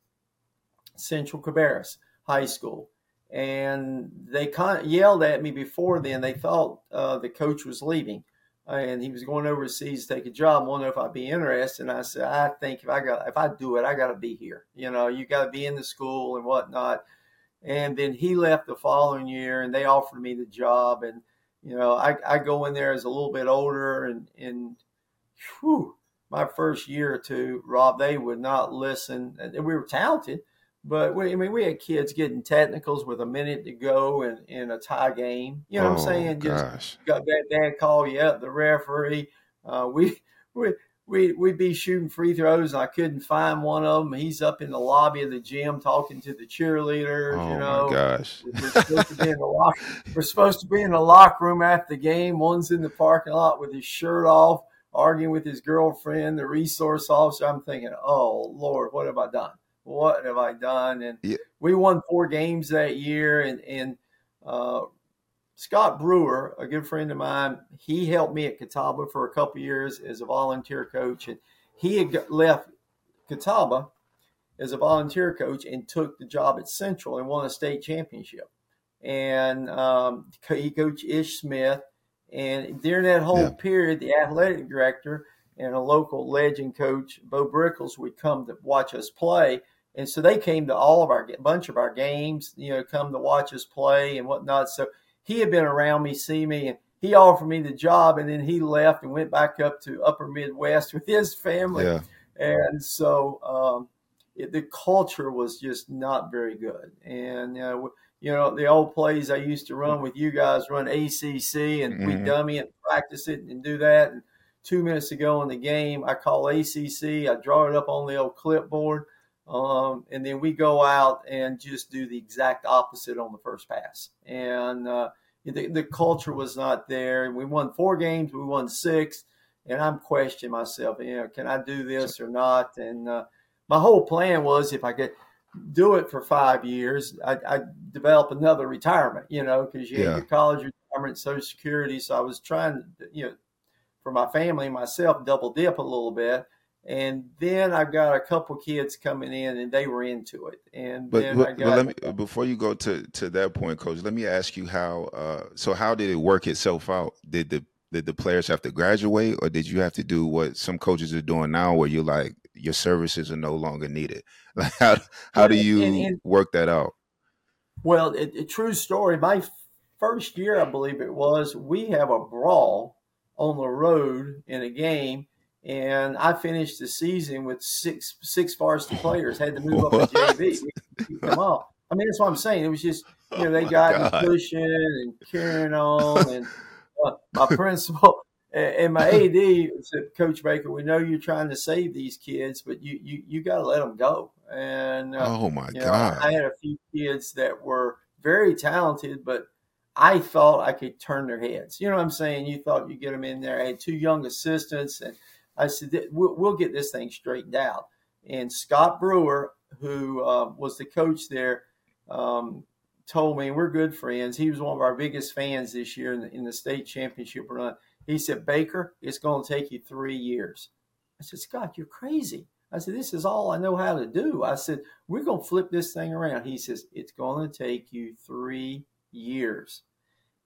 Central Cabarrus High School. And they kind of yelled at me before then. They thought uh, the coach was leaving and he was going overseas to take a job. Wonder if I'd be interested. And I said, I think if I got if I do it, I got to be here. You know, you got to be in the school and whatnot. And then he left the following year, and they offered me the job. And you know, I, I go in there as a little bit older, and and whew, my first year or two, Rob, they would not listen. And we were talented, but we, I mean, we had kids getting technicals with a minute to go in, in a tie game. You know oh, what I'm oh, saying? Just gosh. got that dad call you up, the referee. Uh, we we we we'd be shooting free throws and I couldn't find one of them. He's up in the lobby of the gym talking to the cheerleaders. Oh you know, my gosh! We're supposed, to be in the lock, we're supposed to be in the locker room after the game. One's in the parking lot with his shirt off, arguing with his girlfriend. The resource officer. I'm thinking, oh Lord, what have I done? What have I done? And yeah. we won four games that year, and and uh, Scott Brewer, a good friend of mine, he helped me at Catawba for a couple years as a volunteer coach, and he had left Catawba as a volunteer coach and took the job at Central and won a state championship. And um, he coached Ish Smith, and during that whole yeah. period, the athletic director and a local legend coach, Bo Brickles, would come to watch us play. And so they came to all of our bunch of our games, you know, come to watch us play and whatnot. So he had been around me, see me, and he offered me the job, and then he left and went back up to Upper Midwest with his family. Yeah. And so um, it, the culture was just not very good. And uh, you know the old plays I used to run with you guys, run ACC, and mm-hmm. we dummy and practice it and do that. And two minutes to go in the game. I call ACC. I draw it up on the old clipboard. Um, and then we go out and just do the exact opposite on the first pass. And uh, the, the culture was not there. We won four games. We won six. And I'm questioning myself, you know, can I do this or not? And uh, my whole plan was if I could do it for five years, I, I develop another retirement, you know, because you yeah. have your college retirement, Social Security. So I was trying, to you know, for my family and myself, double dip a little bit. And then I've got a couple kids coming in, and they were into it. And but, then but, I got. let me before you go to to that point, coach. Let me ask you how. Uh, so how did it work itself out? Did the did the players have to graduate, or did you have to do what some coaches are doing now, where you're like your services are no longer needed? Like how how do you and, and, work that out? Well, a true story. My first year, I believe it was, we have a brawl on the road in a game and I finished the season with six six varsity players. Had to move up to JV. Come on. I mean, that's what I'm saying. It was just you know they oh got God. pushing and carrying on, and uh, my principal and my AD said, "Coach Baker, we know you're trying to save these kids, but you you you got to let them go." And uh, oh my God, know, I had a few kids that were very talented, but I thought I could turn their heads. You know what I'm saying? You thought you get them in there. I had two young assistants and I said, we'll, we'll get this thing straightened out. And Scott Brewer, who uh, was the coach there, um, told me, we're good friends. He was one of our biggest fans this year in the, in the state championship run. He said, Baker, it's going to take you three years. I said, Scott, you're crazy. I said, this is all I know how to do. I said, we're going to flip this thing around. He says, it's going to take you three years.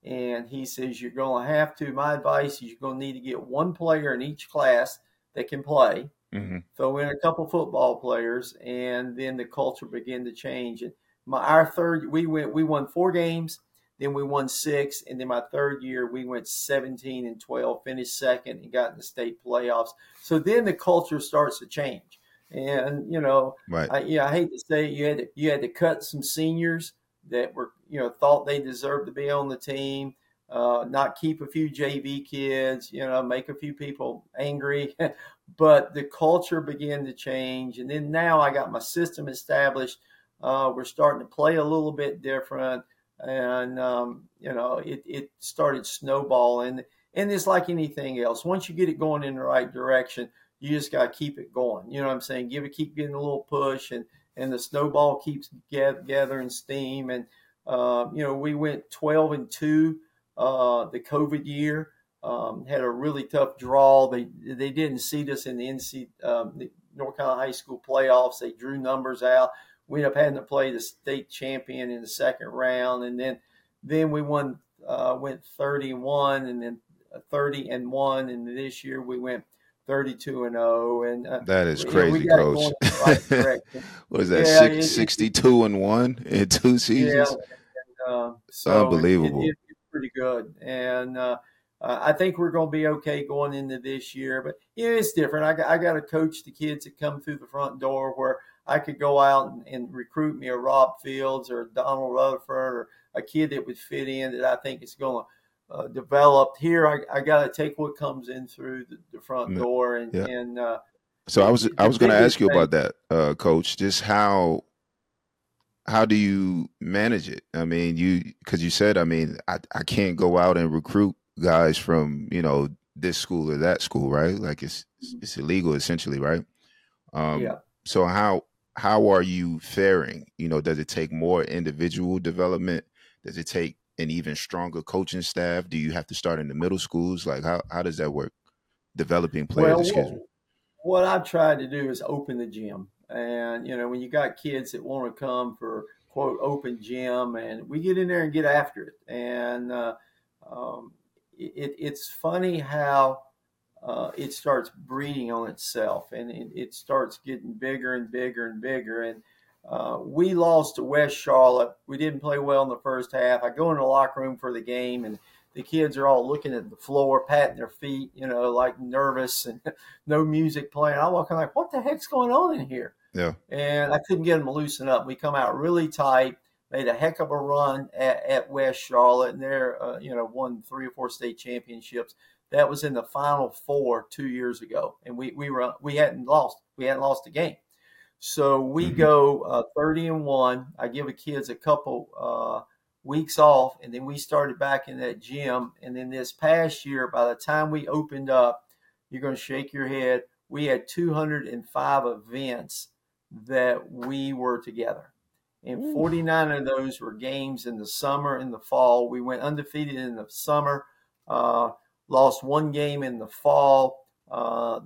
And he says, You're going to have to, my advice is you're going to need to get one player in each class that can play, mm-hmm. throw in a couple football players, and then the culture begin to change. And my, our third, we went, we won four games, then we won six, and then my third year we went 17 and 12, finished second, and got in the state playoffs. So then the culture starts to change. And you know, right. I, yeah, I hate to say it, you had to, you had to cut some seniors that were you know thought they deserved to be on the team. Uh, not keep a few JV kids, you know, make a few people angry, but the culture began to change. And then now I got my system established. Uh, we're starting to play a little bit different, and um, you know, it, it started snowballing. And it's like anything else. Once you get it going in the right direction, you just got to keep it going. You know what I'm saying? Give it, keep getting a little push, and and the snowball keeps gathering steam. And uh, you know, we went 12 and two uh, the COVID year. Um, had a really tough draw. They they didn't seed us in the NC um, the North Carolina High School playoffs. They drew numbers out. We ended up having to play the state champion in the second round, and then then we won uh, went 31 and then 30 and one, and this year we went 32 and 0 and uh, that is crazy coach. right what is that yeah, Six, it, 62 and 1 in two seasons? yeah, and, uh, so unbelievable it, it, it's pretty good. And uh, I think we're going to be okay going into this year, but yeah, it's different. I got, I got to coach the kids that come through the front door where I could go out and, and recruit me a Rob Fields or Donald Rutherford or a kid that would fit in that I think is going to uh, developed here. I, I got to take what comes in through the, the front door, and yeah. and uh, so I was I was going to ask you about that, uh, Coach. Just how how do you manage it? I mean, you because you said I mean I I can't go out and recruit guys from you know this school or that school, right? Like it's mm-hmm. it's illegal essentially, right? Um, yeah. So how how are you faring? You know, does it take more individual development? Does it take an even stronger coaching staff? Do you have to start in the middle schools? Like how, how does that work? Developing players. Well, what, what I've tried to do is open the gym. And, you know, when you got kids that want to come for quote open gym and we get in there and get after it. And uh, um, it, it's funny how uh, it starts breeding on itself and it, it starts getting bigger and bigger and bigger. And uh, we lost to West Charlotte. We didn't play well in the first half. I go in the locker room for the game, and the kids are all looking at the floor, patting their feet, you know, like nervous, and no music playing. I walk in like, what the heck's going on in here? Yeah. And I couldn't get them to loosen up. We come out really tight. Made a heck of a run at, at West Charlotte, and they're uh, you know won three or four state championships. that was in the final four two years ago, and we we were we hadn't lost we hadn't lost a game. So we mm-hmm. go uh, thirty and one. I give the kids a couple uh, weeks off, and then we started back in that gym. And then this past year, by the time we opened up, you're going to shake your head. We had 205 events that we were together. And 49 of those were games in the summer and the fall. We went undefeated in the summer. Uh, lost one game in the fall, uh,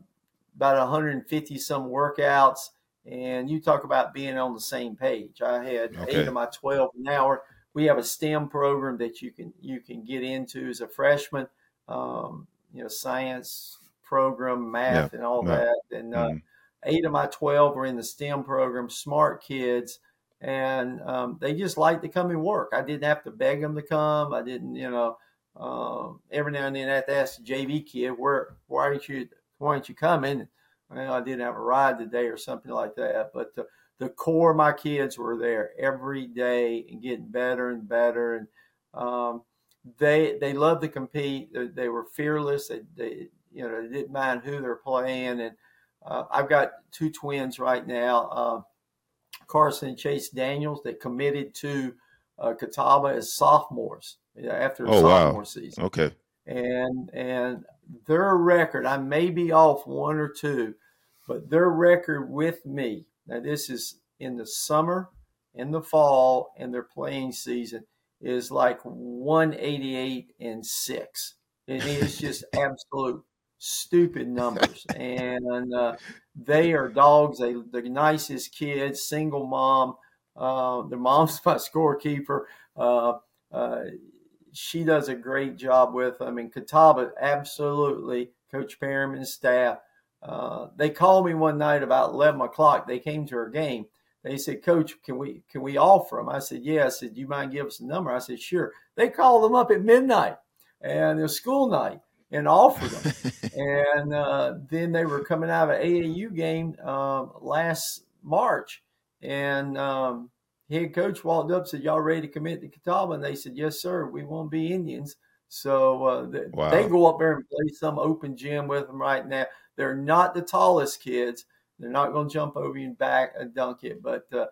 about 150 some workouts. And you talk about being on the same page. I had okay. eight of my 12 an hour. We have a STEM program that you can you can get into as a freshman. Um, you know, science program, math, yeah. and all yeah. that. And uh, mm. eight of my 12 were in the STEM program. Smart kids and um, they just like to come and work. I didn't have to beg them to come. I didn't, you know, um, every now and then I have to ask the JV kid, where, why aren't you, why aren't you coming? Well, I didn't have a ride today or something like that. But the, the core of my kids were there every day and getting better and better. And um, they they loved to compete. They, they were fearless. They, they, you know they didn't mind who they're playing. And uh, I've got two twins right now, uh, Carson and Chase Daniels, that committed to uh, Catawba as sophomores after oh, sophomore wow. season. Okay. And and their record, I may be off one or two, but their record with me. Now this is in the summer, in the fall, and their playing season is like 188 and six. And It is just absolute stupid numbers. and uh, they are dogs. They the nicest kids, single mom. Uh, their mom's my scorekeeper. Uh, uh, she does a great job with them. And Catawba, absolutely, Coach Perriman's staff. Uh, they called me one night about 11 o'clock. They came to our game. They said, Coach, can we can we offer them? I said, Yeah. I said, Do you mind give us a number? I said, Sure. They called them up at midnight and it was school night and offered them. and uh, then they were coming out of an AAU game uh, last March. And um, head coach walked up said, "Y'all ready to commit to Catawba?" And they said, "Yes, sir. We want to be Indians." So uh, they, wow. they go up there and play some open gym with them right now. They're not the tallest kids. They're not going to jump over you and back and dunk it, but uh,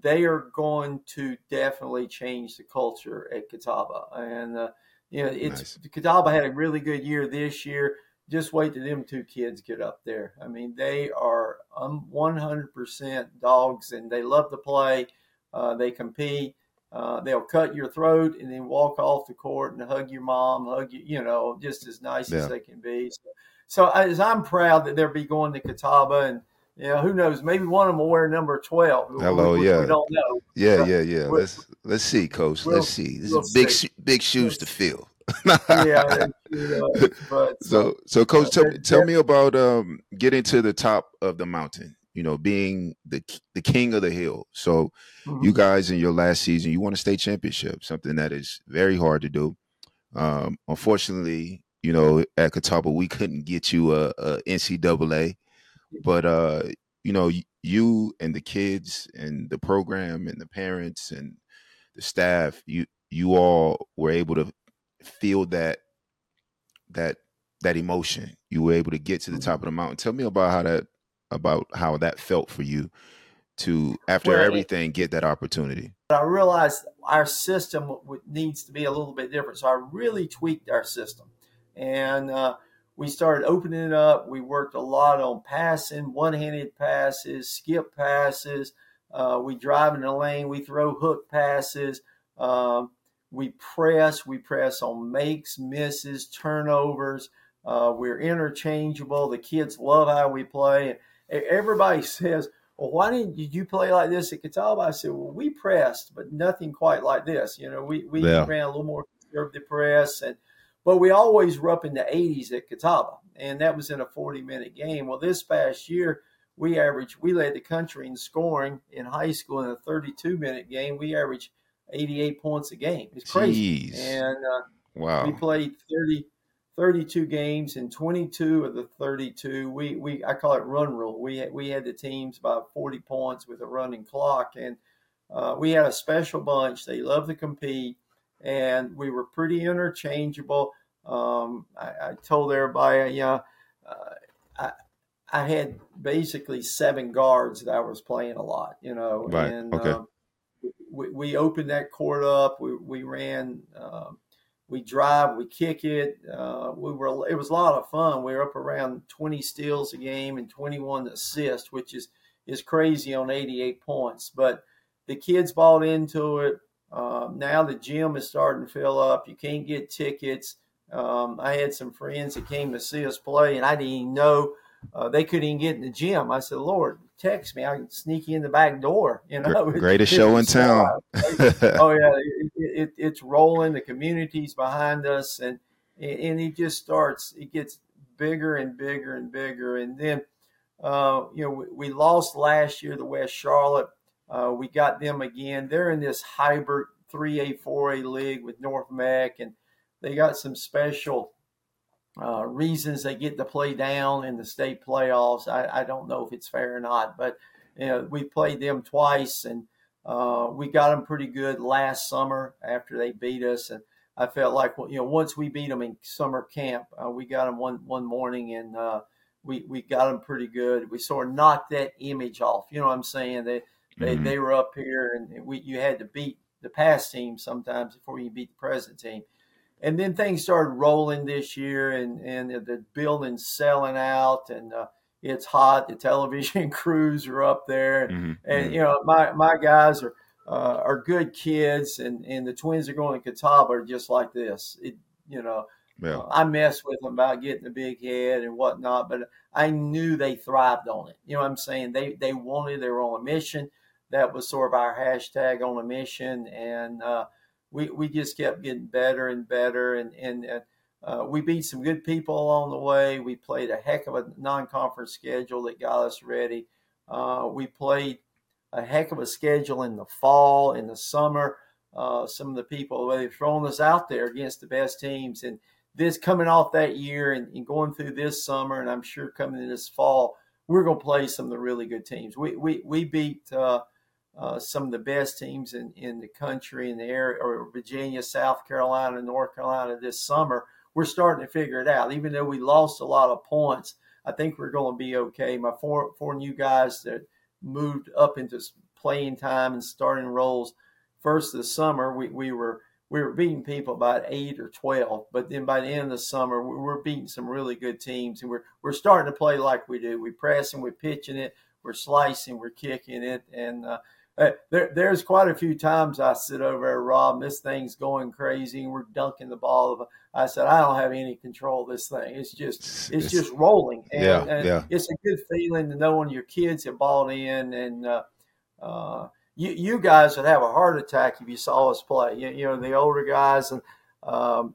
they are going to definitely change the culture at Catawba. And uh, you know, it's nice. Catawba had a really good year this year. Just wait till them two kids get up there. I mean, they are um, 100% dogs, and they love to play. Uh, they compete. Uh, they'll cut your throat and then walk off the court and hug your mom, hug you, you know, just as nice yeah. as they can be. So, so as I'm proud that they'll be going to Catawba and, you know, who knows? Maybe one of them will wear number twelve. Hello, we, yeah. We don't know. Yeah, yeah, yeah. Let's let's see, coach. We'll, let's see. This we'll is big see. big shoes to fill. yeah, but so so, coach, tell, tell me about um, getting to the top of the mountain you know, being the the king of the hill. So mm-hmm. you guys in your last season, you won a state championship, something that is very hard to do. Um, unfortunately, you know, at Catawba, we couldn't get you a, a NCAA, but uh, you know, you and the kids and the program and the parents and the staff, you you all were able to feel that that that emotion. You were able to get to the top of the mountain. Tell me about how that about how that felt for you to after well, everything get that opportunity i realized our system needs to be a little bit different so i really tweaked our system and uh, we started opening it up we worked a lot on passing one-handed passes skip passes uh, we drive in the lane we throw hook passes um, we press we press on makes misses turnovers uh, we're interchangeable the kids love how we play everybody says, well, why didn't you play like this at Catawba? I said, well, we pressed, but nothing quite like this. You know, we, we yeah. ran a little more conservative press, and but we always were up in the 80s at Catawba, and that was in a 40 minute game. Well, this past year, we averaged, we led the country in scoring in high school in a 32 minute game. We averaged 88 points a game. It's crazy. Jeez. And uh, wow. we played 30, 32 games and 22 of the 32 we, we I call it run rule we had, we had the teams by 40 points with a running clock and uh, we had a special bunch they love to compete and we were pretty interchangeable Um, I, I, told everybody, know, uh, I, I had basically seven guards that I was playing a lot, you know, right. and okay. um, we, we opened that court up. We, we ran, um, we drive, we kick it. Uh, we were, it was a lot of fun. We were up around 20 steals a game and 21 assists, which is, is crazy on 88 points, but the kids bought into it. Um, now the gym is starting to fill up. You can't get tickets. Um, I had some friends that came to see us play, and I didn't even know uh, they couldn't even get in the gym. I said, "Lord, text me. I can sneak you in the back door." You know, greatest show in town. oh yeah, it, it, it's rolling. The community's behind us, and and it just starts. It gets bigger and bigger and bigger, and then uh, you know we, we, lost last year the West Charlotte. Uh, we got them again. They're in this hybrid 3A, 4A league with North Meck, and they got some special uh, reasons they get to play down in the state playoffs. I, I, don't know if it's fair or not, but you know, we played them twice, and uh, we got them pretty good last summer after they beat us. And I felt like, you know, once we beat them in summer camp, uh, we got them one one morning, and uh, we we got them pretty good. We sort of knocked that image off. You know what I'm saying? They they, mm-hmm. they were up here, and we you had to beat the past team sometimes before you beat the present team. And then things started rolling this year, and and the building's selling out, and uh, it's hot. The television crews are up there, mm-hmm. and mm-hmm. you know my my guys are uh, are good kids, and and the twins are going to Catawba are just like this. It you know. Yeah. Uh, I messed with them about getting the big head and whatnot, but I knew they thrived on it. You know what I'm saying? They they wanted, they were on a mission that was sort of our hashtag on a mission, and uh, we we just kept getting better and better, and and uh, we beat some good people along the way. We played a heck of a non-conference schedule that got us ready. Uh, we played a heck of a schedule in the fall, in the summer. Uh, some of the people they've thrown us out there against the best teams, and this coming off that year and, and going through this summer, and I'm sure coming in this fall, we're going to play some of the really good teams. We we we beat uh, uh, some of the best teams in, in the country in the area, or Virginia, South Carolina, North Carolina this summer. We're starting to figure it out. Even though we lost a lot of points, I think we're going to be okay. My four four new guys that moved up into playing time and starting roles. First this summer, we, we were we were beating people by eight or twelve, but then by the end of the summer, we we're beating some really good teams, and we're we're starting to play like we do. We're pressing, we're pitching it, we're slicing, we're kicking it, and uh, there, there's quite a few times I sit over there, Rob, this thing's going crazy and we're dunking the ball. I said, I don't have any control of this thing. It's just, it's, it's just rolling. And, yeah, and yeah. it's a good feeling to know when your kids have bought in and, uh, uh, you, you guys would have a heart attack if you saw us play. You, you know, the older guys and, um,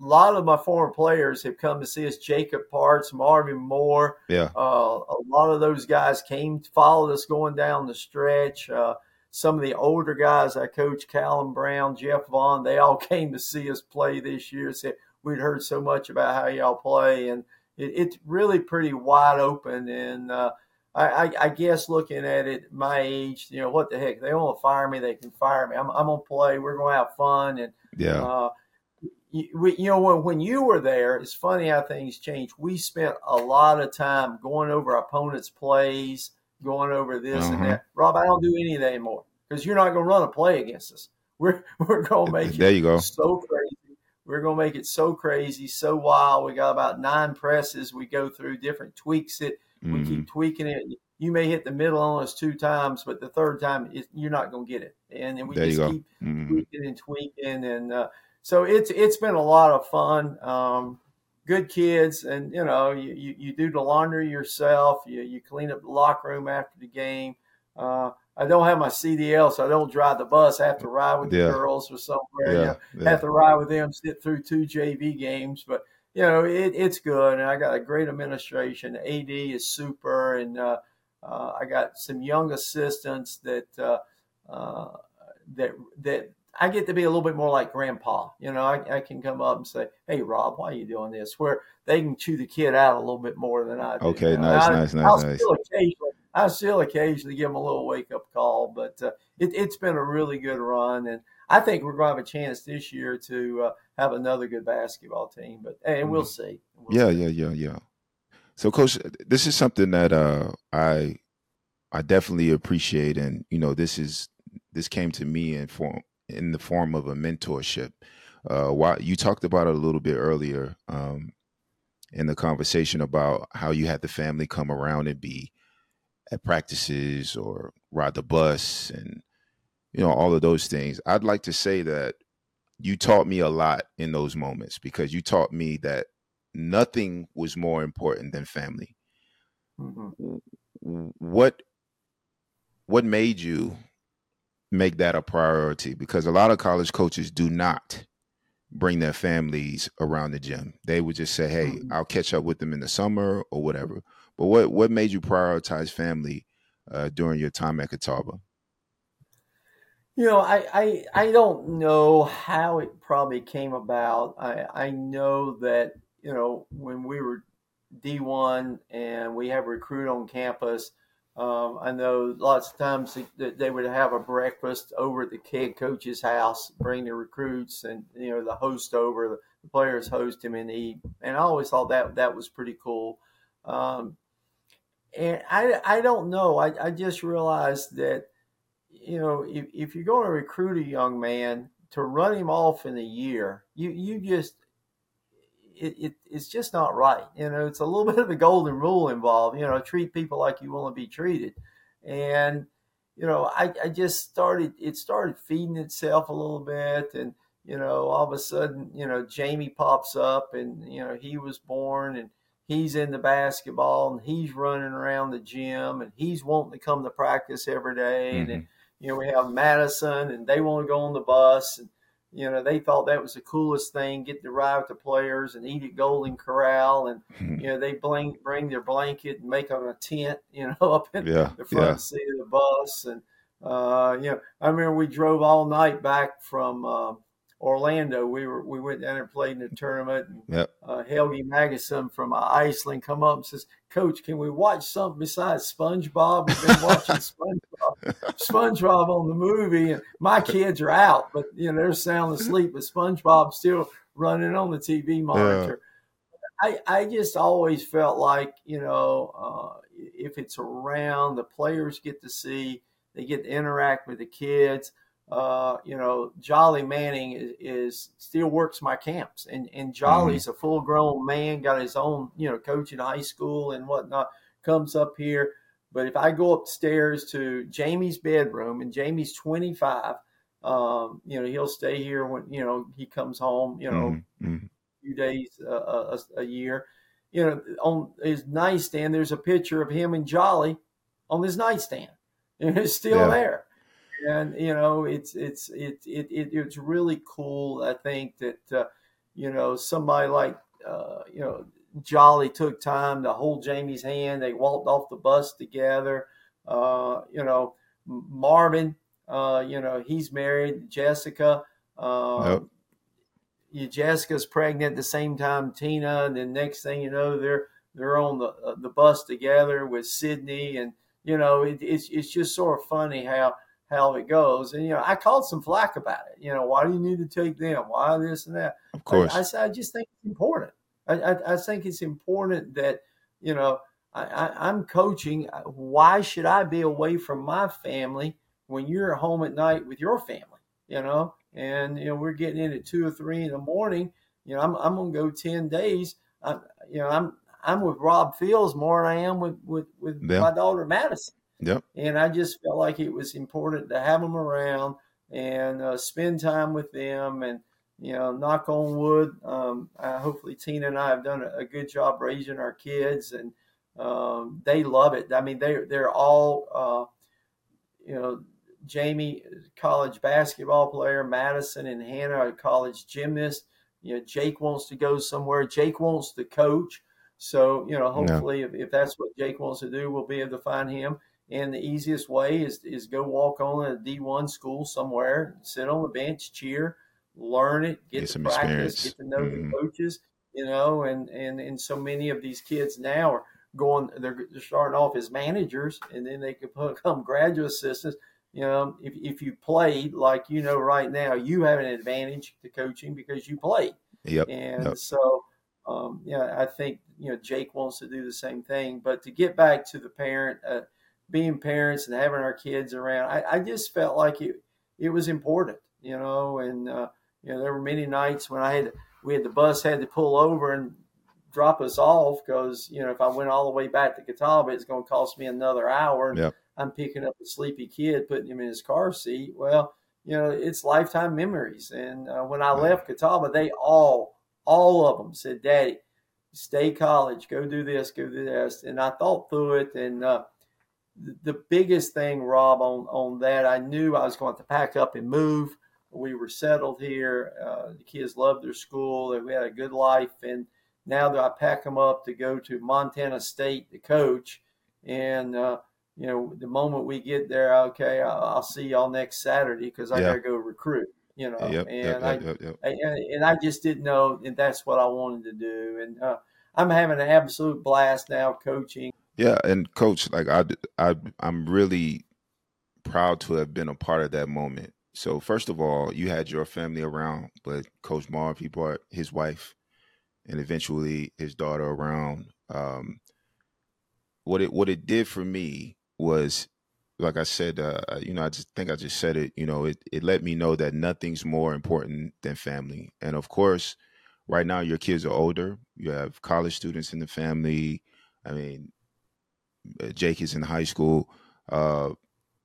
a lot of my former players have come to see us. Jacob Parts, Marvin Moore. Yeah. Uh, a lot of those guys came, followed us going down the stretch. Uh, some of the older guys I coach, Callum Brown, Jeff Vaughn, they all came to see us play this year. Said we'd heard so much about how y'all play, and it, it's really pretty wide open. And uh, I, I, I, guess looking at it, my age, you know, what the heck? They want to fire me, they can fire me. I'm, I'm gonna play. We're gonna have fun, and yeah. You, you know, when, when you were there, it's funny how things change. We spent a lot of time going over opponents' plays, going over this uh-huh. and that. Rob, I don't do any of that anymore because you're not going to run a play against us. We're we're going to make there you go. so crazy. We're going to make it so crazy, so wild. We got about nine presses. We go through different tweaks it. We mm-hmm. keep tweaking it. You may hit the middle on us two times, but the third time it, you're not going to get it. And then we there just keep mm-hmm. tweaking and tweaking and. Uh, so it's it's been a lot of fun. Um, good kids, and you know you, you, you, do the laundry yourself. You you clean up the locker room after the game. Uh, I don't have my CDL, so I don't drive the bus. I have to ride with yeah. the girls or somewhere. Yeah, you know, yeah. Have to ride with them, sit through two JV games, but you know it, it's good. And I got a great administration. AD is super, and uh, uh, I got some young assistants that uh, uh, that that I get to be a little bit more like grandpa. You know, I, I, can come up and say, "Hey, Rob, why are you doing this?" Where they can chew the kid out a little bit more than I do. Okay, nice, I, nice, nice, I'll nice. Still occasionally, I still occasionally give them a little wake up call, but uh, it, has been a really good run, and I think we're going to have a chance this year to uh, have another good basketball team. But and we'll mm-hmm. see. We'll yeah, see. yeah, yeah, yeah. So, coach, this is something that uh, I I definitely appreciate, and you know, this is this came to me in form in the form of a mentorship. Uh, why you talked about it a little bit earlier um, in the conversation about how you had the family come around and be at practices or ride the bus and you know all of those things. I'd like to say that you taught me a lot in those moments because you taught me that nothing was more important than family. Mm-hmm. What what made you make that a priority? Because a lot of college coaches do not bring their families around the gym. They would just say, "Hey, mm-hmm. I'll catch up with them in the summer or whatever." But what what made you prioritize family uh, during your time at Catawba? You know, I, I I don't know how it probably came about. I I know that you know when we were D one and we have recruit on campus. Um, I know lots of times they, they would have a breakfast over at the head coach's house, bring the recruits and you know the host over, the players host him and eat. And I always thought that that was pretty cool. Um, and I I don't know. I, I just realized that you know, if, if you're going to recruit a young man to run him off in a year, you you just it, it, it's just not right. You know, it's a little bit of the golden rule involved. You know, treat people like you want to be treated, and you know, I, I just started. It started feeding itself a little bit, and you know, all of a sudden, you know, Jamie pops up, and you know, he was born, and he's in the basketball, and he's running around the gym, and he's wanting to come to practice every day, mm-hmm. and you know, we have Madison and they want to go on the bus. And, you know, they thought that was the coolest thing, get to ride with the players and eat at Golden Corral. And, mm-hmm. you know, they bring, bring their blanket and make them a tent, you know, up in yeah, the front yeah. seat of the bus. And, uh, you know, I remember we drove all night back from, uh, Orlando. We were we went down and played in the tournament. And, yep. uh, Helgi Magnusson from uh, Iceland come up and says, "Coach, can we watch something besides SpongeBob? We've been watching SpongeBob, SpongeBob on the movie, and my kids are out, but you know they're sound asleep, but SpongeBob's still running on the TV monitor." Yeah. I, I just always felt like you know uh, if it's around the players get to see they get to interact with the kids uh, you know, Jolly Manning is, is, still works my camps, and and Jolly's mm-hmm. a full grown man, got his own, you know, coaching high school and whatnot. Comes up here, but if I go upstairs to Jamie's bedroom, and Jamie's twenty five, um, you know, he'll stay here when you know he comes home, you know, mm-hmm. a few days uh, a, a year. You know, on his nightstand, there's a picture of him and Jolly on his nightstand, and it's still yeah. there and you know it's it's it, it, it it's really cool i think that uh, you know somebody like uh, you know jolly took time to hold jamie's hand. They walked off the bus together. Uh, you know marvin uh, you know he's married jessica uh, yep. jessica's pregnant at the same time tina and then next thing you know they're they're on the uh, the bus together with sydney. And you know it, it's it's just sort of funny how how it goes. And you know, I called some flack about it. You know, why do you need to take them? Why this and that? Of course, I, I said I just think it's important. I, I, I think it's important that you know I, I'm coaching. Uh, why should I be away from my family when you're at home at night with your family? You know, and you know we're getting in at two or three in the morning. You know, I'm I'm gonna go ten days. I, you know, I'm I'm with Rob Fields more than I am with with with yeah. my daughter Madison. Yep. And I just felt like it was important to have them around and uh, spend time with them and, you know, knock on wood. Um, uh, hopefully, Tina and I have done a, a good job raising our kids, and um, they love it. I mean, they they're all, uh, you know, Jamie, college basketball player, Madison and Hannah, a college gymnast. You know, Jake wants to go somewhere. Jake wants to coach. So, you know, hopefully, if, if that's what Jake wants to do, we'll be able to find him. And the easiest way is, is go walk on a D1 school somewhere, sit on the bench, cheer, learn it, get, get some practice, experience. get to know mm-hmm. the coaches, you know, and, and, and so many of these kids now are going, they're, they're starting off as managers and then they can become graduate assistants. you know, if, if you played like you know right now, you have an advantage to coaching because you played. Yep. And yep. so, um, yeah, I think you know Jake wants to do the same thing. But to get back to the parent, uh, being parents and having our kids around, I, I, just felt like it it was important, you know. And uh, you know, there were many nights when I had we had the bus had to pull over and drop us off because you know if I went all the way back to Catawba, it's going to cost me another hour. And yep. I'm picking up a sleepy kid, putting him in his car seat. Well, you know, it's lifetime memories. And uh, when I left Catawba, they all, all of them said, "Daddy, stay college, go do this, go do this." And I thought through it, and uh, the, biggest thing, Rob, on on that, I knew I was going to pack up and move. We were settled here. Uh, the kids loved their school. We had a good life, and now that I pack them up to go to Montana State to coach, and uh, you know, the moment we get there, okay, I'll, I'll see y'all next Saturday because I Yeah. gotta go recruit. You know, Yep. and Yep. I Yep. Yep. and, and I just didn't know that that's what I wanted to do. And uh, I'm having an absolute blast now coaching. Yeah, and coach, like I, I, I'm really proud to have been a part of that moment. So first of all, you had your family around, but Coach Marv, he brought his wife and eventually his daughter around. Um, what it what it did for me was, like I said, uh, you know, I just think I just said it. You know, it it let me know that nothing's more important than family. And of course, right now your kids are older. You have college students in the family. I mean, uh, Jake is in high school. Uh,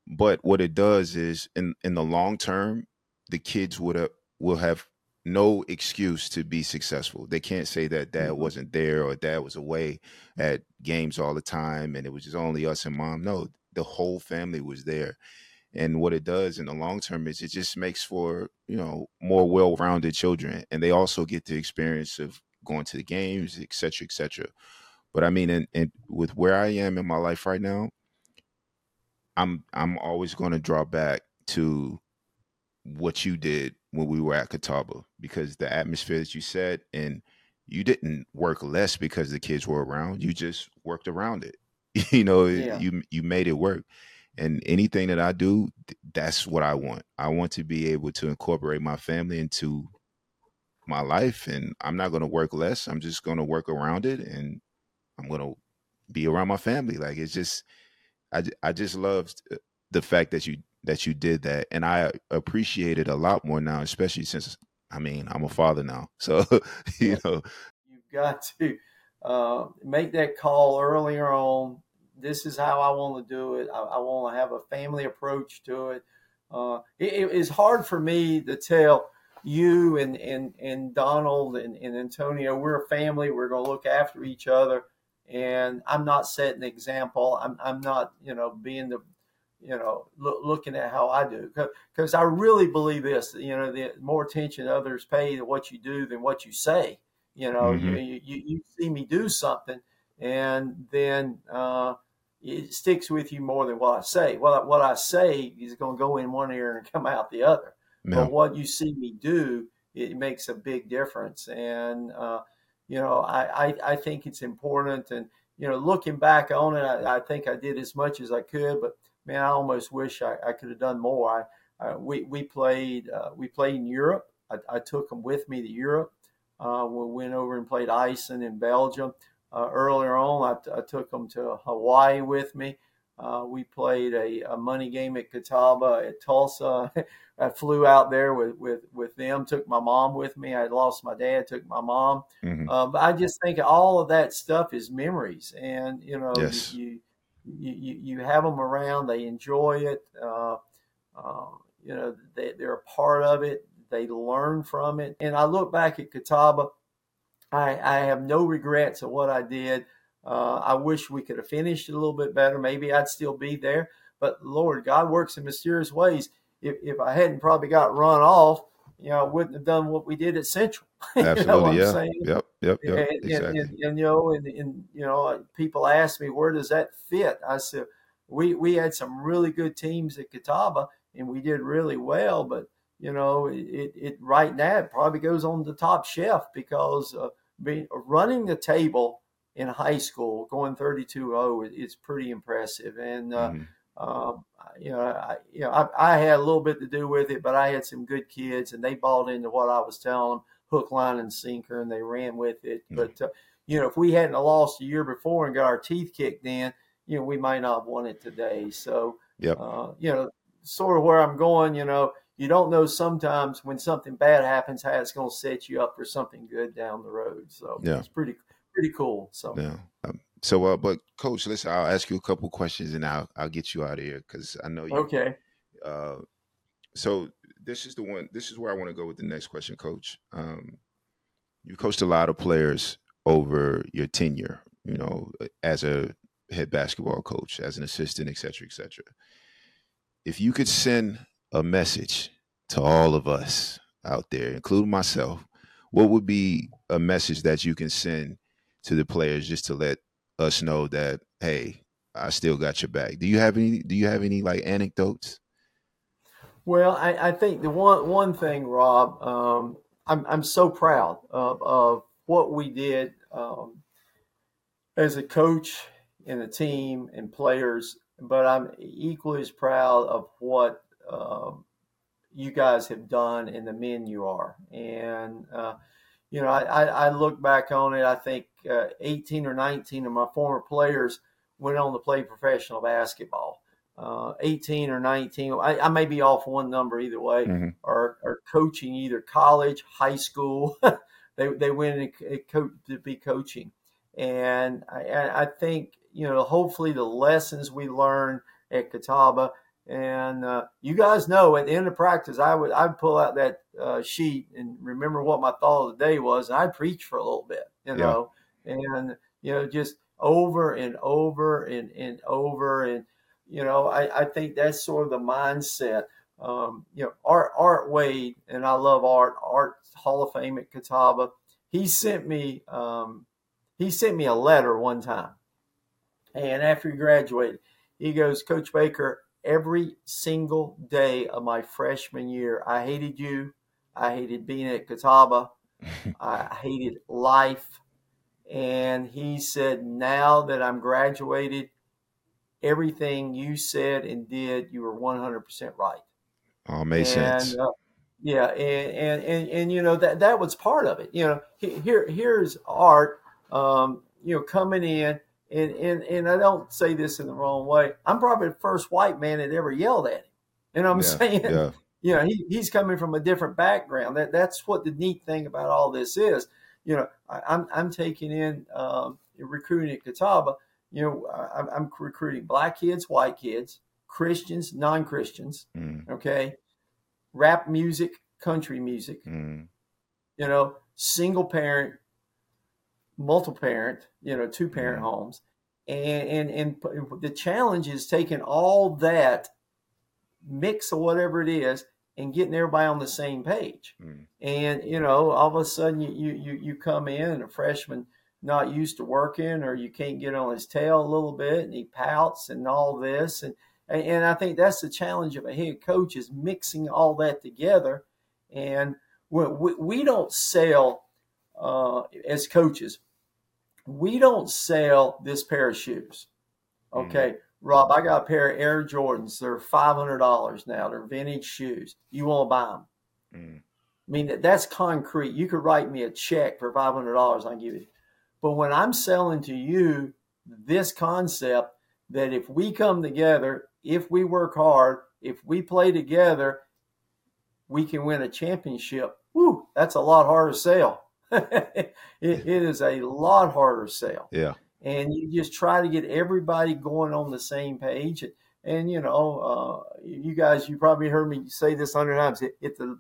but what it does is, in in the long term, the kids would have will have no excuse to be successful. They can't say that dad Mhm. wasn't there or dad was away at games all the time and it was just only us and mom. No, the whole family was there. And what it does in the long term is it just makes for, you know, more well-rounded children. And they also get the experience of going to the games, et cetera, et cetera. But I mean, and, and with where I am in my life right now, I'm I'm always going to draw back to what you did when we were at Catawba because the atmosphere that you set and you didn't work less because the kids were around. You just worked around it. You know, Yeah. you you made it work. And anything that I do, that's what I want. I want to be able to incorporate my family into my life and I'm not going to work less. I'm just going to work around it and I'm going to be around my family. Like it's just I I just loved uh, the fact that you that you did that, and I appreciate it a lot more now, especially since I mean I'm a father now, so you know, You've got to uh, make that call earlier on. This is how I want to do it. I, I want to have a family approach to it. Uh, it. it- It's hard for me to tell you and and, and Donald and, and Antonio, we're a family. We're going to look after each other. And I'm not setting an example. I'm, I'm not, you know, being the, you know, loo- looking at how I do. Because I really believe this, you know, the more attention others pay to what you do than what you say. You know, you, Mhm. you, you see me do something, and then uh, it sticks with you more than what I say. What what I say is going to go in one ear and come out the other. yeah, But what you see me do, it makes a big difference. And uh, you know, I, I I think it's important. And you know, looking back on it, I, I think I did as much as I could. But man, I almost wish I, I could have done more. I, I we we played uh, we played in Europe. I, took them with me to Europe. Uh, we went over and played Ison in Belgium. Uh, earlier on, I, I took them to Hawaii with me. Uh, we played a, a money game at Catawba at Tulsa. I flew out there with, with, with them, took my mom with me. I lost my dad, took my mom. mhm, Uh, but I just think all of that stuff is memories. And, you know, Yes. you, you, you, you have them around, they enjoy it. Uh, uh, you know, they, they're a part of it, they learn from it. And I look back at Catawba, I, I have no regrets of what I did. Uh, I wish we could have finished it a little bit better. Maybe I'd still be there. But Lord, God works in mysterious ways. If, if I hadn't probably got run off, you know, I wouldn't have done what we did at Central. You know what absolutely, I'm yeah, saying? yep, yep, yep, and, and, exactly, and, and, you know, and, and you know, people ask me where does that fit. I said we we had some really good teams at Catawba, and we did really well. But you know, it, it right now it probably goes on the top shelf because uh, being running the table in high school, going 32-0 is pretty impressive. And uh, Mhm. Um, you know, I, you know, I, I, had a little bit to do with it, but I had some good kids, and they bought into what I was telling them, hook, line, and sinker, and they ran with it. Mm-hmm. But uh, you know, if we hadn't lost a year before and got our teeth kicked in, you know, we might not have won it today. So, yep. Uh, you know, sort of where I'm going. You know, you don't know sometimes when something bad happens how it's going to set you up for something good down the road. So, yeah, it's pretty pretty cool. So, yeah. Um, so, uh, but coach, listen, I'll ask you a couple questions and I'll I'll get you out of here because I know you. Okay. Uh, so this is the one. This is where I want to go with the next question, coach. Um, you coached a lot of players over your tenure. You know, as a head basketball coach, as an assistant, et cetera, et cetera. If you could send a message to all of us out there, including myself, what would be a message that you can send to the players just to let us know that hey, I still got your back. Do you have any? Do you have any like anecdotes? Well, I, I think the one one thing, Rob, um, I'm I'm so proud of, of what we did um, as a coach and a team and players, but I'm equally as proud of what um, you guys have done and the men you are. And uh, you know, I, I, look back on it. I think uh, 18 or 19 of my former players went on to play professional basketball. Uh, 18 or 19, I, I, may be off one number either way, mm-hmm. or, or coaching either college, high school. they, they went to be coaching. And I, I think, you know, hopefully the lessons we learned at Catawba – and uh, you guys know at the end of practice, I would I'd pull out that uh, sheet and remember what my thought of the day was, and I'd preach for a little bit, you know, yeah. And you know just over and over and and over, and you know I, I think that's sort of the mindset. Um, you know, Art Art Wade, and I love Art Art Hall of Fame at Catawba. He sent me um, he sent me a letter one time, and after he graduated, he goes, Coach Baker, every single day of my freshman year. I hated you. I hated being at Catawba. I hated life. And he said, Now that I'm graduated, everything you said and did, you were 100% right. Oh, makes and, sense. Uh, yeah, and, and, and and you know that that was part of it. You know, here here's art. Um, you know, coming in and, and, and I don't say this in the wrong way. I'm probably the first white man that ever yelled at him. And I'm yeah, saying? Yeah. You know, he, he's coming from a different background. That that's what the neat thing about all this is. You know, I, am I'm, I'm taking in um, recruiting at Catawba. You know, I, I'm recruiting black kids, white kids, Christians, non Christians. Mm. Okay, rap music, country music. Mm. You know, single parent, multiple parent, you know, two parent mm-hmm. homes. And, and, and the challenge is taking all that mix of whatever it is and getting everybody on the same page. Mm. And, you know, all of a sudden you, you, you come in and a freshman not used to working or you can't get on his tail a little bit and he pouts and all this. And, and I think that's the challenge of a head coach is mixing all that together. And we, we don't sell uh, as coaches we don't sell this pair of shoes. Mm-hmm. Okay, mm-hmm. Rob, I got a pair of Air Jordans. They're five hundred dollars now. They're vintage shoes. You want to buy them? Mm. I mean, that's concrete. You could write me a check for five hundred dollars. I'll give you. But when I'm selling to you this concept that if we come together, if we work hard, if we play together, we can win a championship. Whoo, that's a lot harder sale. it, it is a lot harder sale. Yeah. And you just try to get everybody going on the same page. And, and you know, uh, you guys, you probably heard me say this hundred times. If the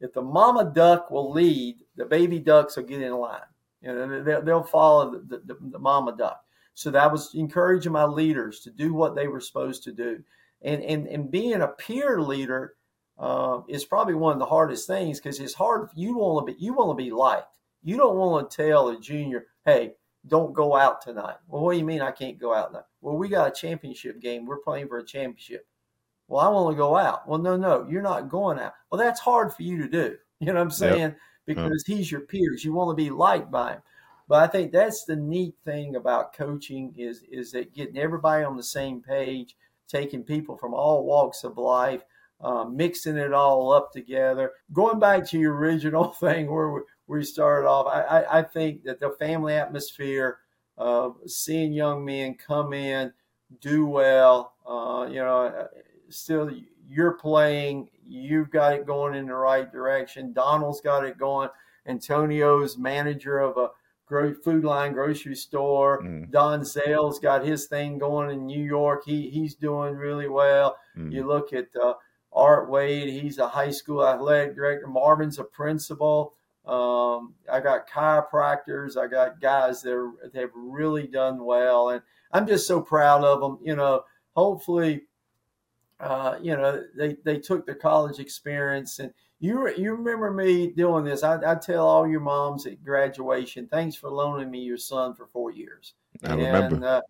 if the mama duck will lead, the baby ducks will get in line. You know, they'll, they'll follow the, the, the mama duck. So that was encouraging my leaders to do what they were supposed to do. And, and, and being a peer leader uh, is probably one of the hardest things because it's hard. You want to be you want to be liked. You don't want to tell a junior, hey, don't go out tonight. Well, what do you mean I can't go out tonight? Well, we got a championship game. We're playing for a championship. Well, I want to go out. Well, no, no, you're not going out. Well, that's hard for you to do. You know what I'm saying? Yep. Because yep. he's your peers. You want to be liked by him. But I think that's the neat thing about coaching is is that getting everybody on the same page, taking people from all walks of life, uh, mixing it all up together. Going back to your original thing where we, we started off, I, I, I, think that the family atmosphere of seeing young men come in, do well, uh, you know, still you're playing, you've got it going in the right direction. Donald's got it going. Antonio's manager of a Food Lion grocery store. Mm. Donzel's got his thing going in New York. He he's doing really well. Mm. You look at uh, Art Wade. He's a high school athletic director. Marvin's a principal. Um, I got chiropractors. I got guys that, are, have really done well, and I'm just so proud of them. You know, hopefully, uh, you know, they they took the college experience and you you remember me doing this. I, I tell all your moms at graduation, thanks for loaning me your son for four years. I and, remember. Uh,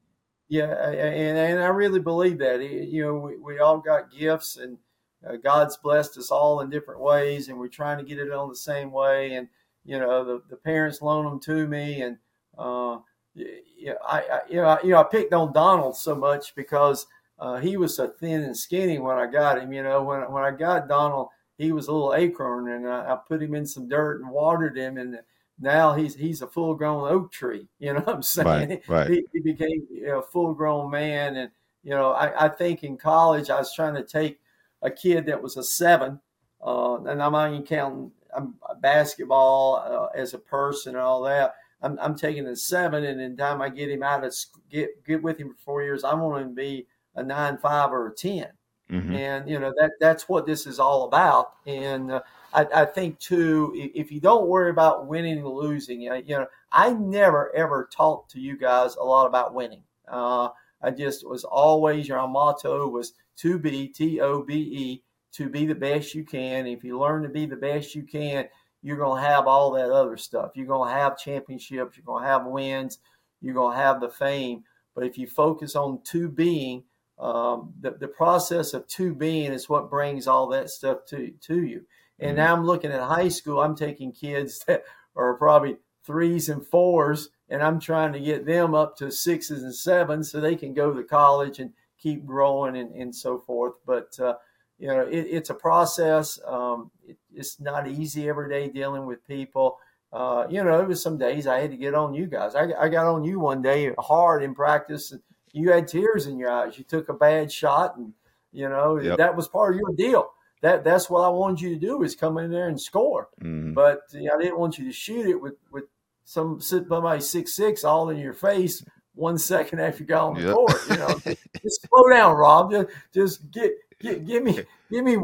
yeah, and, and I really believe that. You know, we, we all got gifts, and uh, God's blessed us all in different ways, and we're trying to get it on the same way. And you know, the, the parents loan them to me, and uh, yeah, I, I you know I, you know I picked on Donald so much because uh, he was so thin and skinny when I got him. You know, when when I got Donald, he was a little acorn, and I, I, put him in some dirt and watered him, and now he's he's a full grown oak tree. You know what I'm saying? Right, right. He, he, became a full grown man, and you know I, I, think in college I was trying to take a kid that was a seven, uh, and I'm not even counting I'm basketball uh, as a person and all that. I'm, I'm taking a seven, and in time I get him out of get get with him for four years, I want him to be a nine five or a ten. Mm-hmm. And you know that that's what this is all about. And uh, I, I, think too, if you don't worry about winning and losing, you know, I never ever talked to you guys a lot about winning. Uh, I just was always your motto was to be T O B E to be the best you can. If you learn to be the best you can, you're going to have all that other stuff. You're going to have championships. You're going to have wins. You're going to have the fame. But if you focus on to being um, the, the process of to being is what brings all that stuff to, to you. And mm-hmm. now I'm looking at high school, I'm taking kids that are probably threes and fours, and I'm trying to get them up to sixes and sevens so they can go to college and keep growing and, and so forth. But, uh, you know, it, it's a process. Um, it, it's not easy every day dealing with people. Uh, you know, it was some days I had to get on you guys. I, I got on you one day hard in practice. And, you had tears in your eyes. You took a bad shot, and you know yep. that was part of your deal. That that's what I wanted you to do is come in there and score. Mm-hmm. But you know, I didn't want you to shoot it with with some somebody six six all in your face one second after you got on the yep. court. You know, just slow down, Rob. Just, just get, get give me give me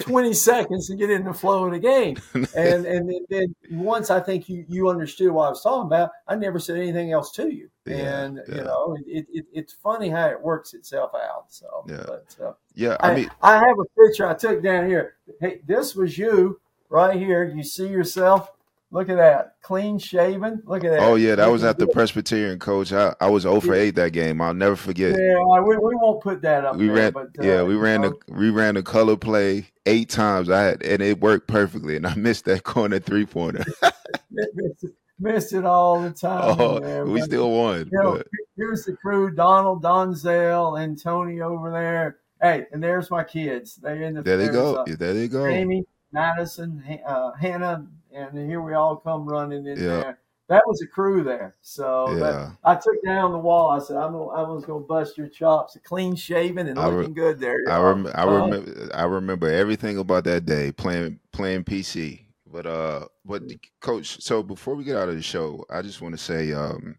20 seconds to get in the flow of the game. And and then once I think you you understood what I was talking about, I never said anything else to you. Yeah, and yeah. you know, it, it, it's funny how it works itself out. So yeah, but, uh, yeah. I, I mean, I have a picture I took down here. Hey, this was you right here. You see yourself Look at that, clean shaven. Look at that. Oh yeah, that was at the Presbyterian coach. I, I was over eight that game. I'll never forget. Yeah, we, we won't put that up. We there, ran. But, uh, yeah, we ran know. the we ran the color play eight times. I had and it worked perfectly, and I missed that corner three pointer. missed, it all the time. Oh, man. we still won. You know, here's the crew: Donald, Donzel, and Tony over there. Hey, and there's my kids. They in the there they go. Uh, there they go. Amy, Madison, uh, Hannah, and here we all come running in yeah. there. That was a crew there. So yeah. I took down the wall. I said, I'm, I was going to bust your chops. Clean shaven and looking re- good there. I, rem- I, uh, remember, I remember everything about that day playing playing PC. But uh, but coach, so before we get out of the show, I just want to say, um,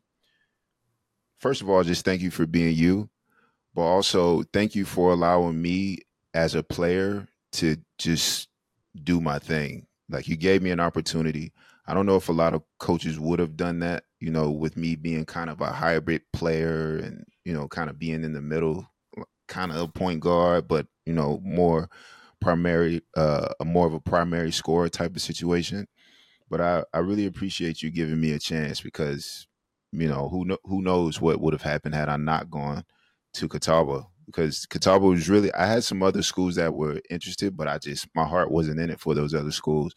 first of all, just thank you for being you, but also thank you for allowing me as a player to just do my thing like you gave me an opportunity. I don't know if a lot of coaches would have done that, you know, with me being kind of a hybrid player and, you know, kind of being in the middle, kind of a point guard, but, you know, more primary, uh, more of a primary scorer type of situation. But I, I really appreciate you giving me a chance because, you know, who know, who knows what would have happened had I not gone to Catawba because Catawba was really I had some other schools that were interested, but I just my heart wasn't in it for those other schools.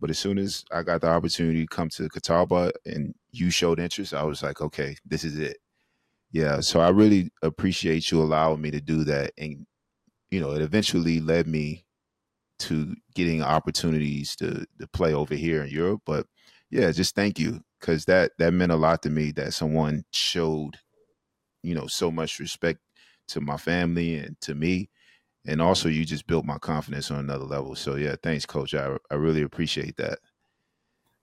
But as soon as I got the opportunity to come to Catawba and you showed interest, I was like, okay, this is it. Yeah, so I really appreciate you allowing me to do that, and you know, it eventually led me to getting opportunities to to play over here in Europe. But yeah, just thank you because that that meant a lot to me that someone showed, you know, so much respect to my family and to me, and also you just built my confidence on another level. So yeah, thanks, Coach. I I really appreciate that.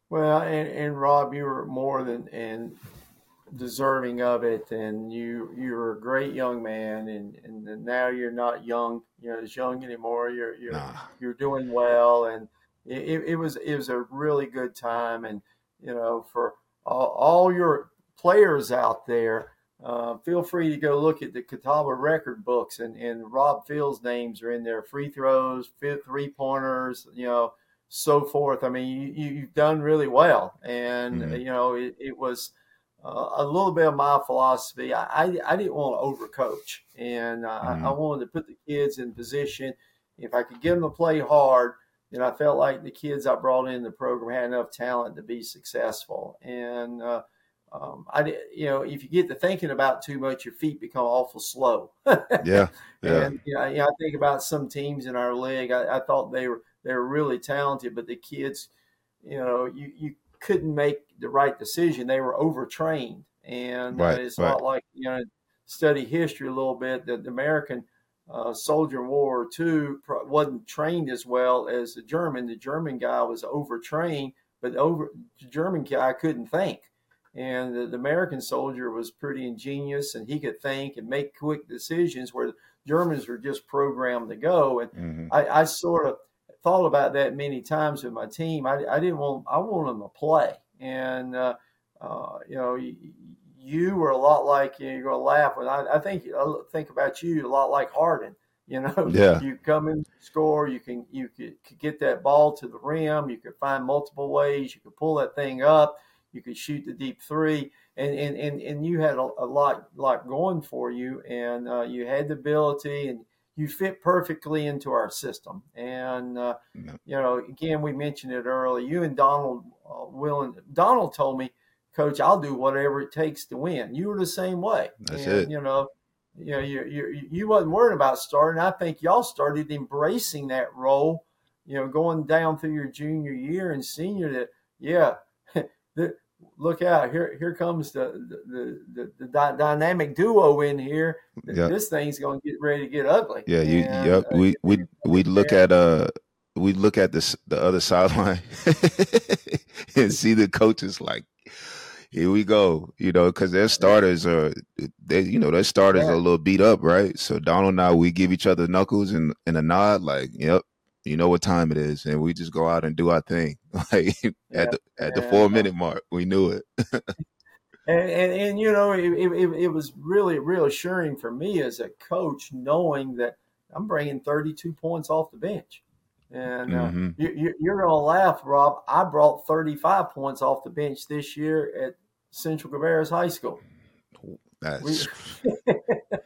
Well, and, and Rob, you were more than and deserving of it, and you you're a great young man, and, and now you're not young, you know, as young anymore. You're you're nah. you're doing well, and it, it was it was a really good time, and you know, for all, all your players out there, uh, feel free to go look at the Catawba record books, and, and Rob Field's names are in there. Free throws, three pointers, you know, so forth. I mean, you, have done really well, and mm-hmm. you know, it, it was uh, a little bit of my philosophy. I, I, I didn't want to overcoach, and uh, mm-hmm. I, I, wanted to put the kids in position. If I could get them to play hard, then I felt like the kids I brought in the program had enough talent to be successful. And uh, um, I you know, if you get to thinking about too much, your feet become awful slow. yeah, yeah. And you know, you know, I think about some teams in our league. I, I thought they were they were really talented, but the kids, you know, you you couldn't make the right decision. They were overtrained, and uh, right, uh, it's right. not like you know study history a little bit. that the American uh, soldier in World War II wasn't trained as well as the German. The German guy was overtrained, but over the German guy couldn't think. And the, the, American soldier was pretty ingenious, and he could think and make quick decisions. Where the Germans were just programmed to go. And mm-hmm. I, I, sort of thought about that many times with my team. I, I didn't want I wanted them to play, and uh, uh, you know, you, you, were a lot like you are gonna laugh when I, I think I think about you a lot like Harden. You know, yeah. you come in score, you can you could, could get that ball to the rim, you could find multiple ways, you could pull that thing up, you could shoot the deep three, and and and, and you had a, a lot lot going for you, and uh, you had the ability and you fit perfectly into our system. And uh, you know, again, we mentioned it earlier. You and Donald uh, Willing. Donald told me, Coach, I'll do whatever it takes to win. You were the same way. That's and, it. You know, you know, you, you you wasn't worried about starting. I think y'all started embracing that role. You know, going down through your junior year and senior. That yeah, look out. Here here comes the the, the, the dynamic duo in here. Yep. this thing's going to get ready to get ugly. Yeah you and, yep uh, we we we look at uh we look at this the other sideline and see the coaches like here we go you know because their starters are they you know their starters yeah. are a little beat up right? So donald and i we give each other knuckles and, and a nod like yep you know what time it is, and we just go out and do our thing. Like yeah, at the at the four minute mark, we knew it. and, and, and you know, it, it, it was really reassuring for me as a coach, knowing that I'm bringing 32 points off the bench. And uh, mm-hmm. you, you're going to laugh, Rob. I brought 35 points off the bench this year at Central Cabarrus High School. That's we,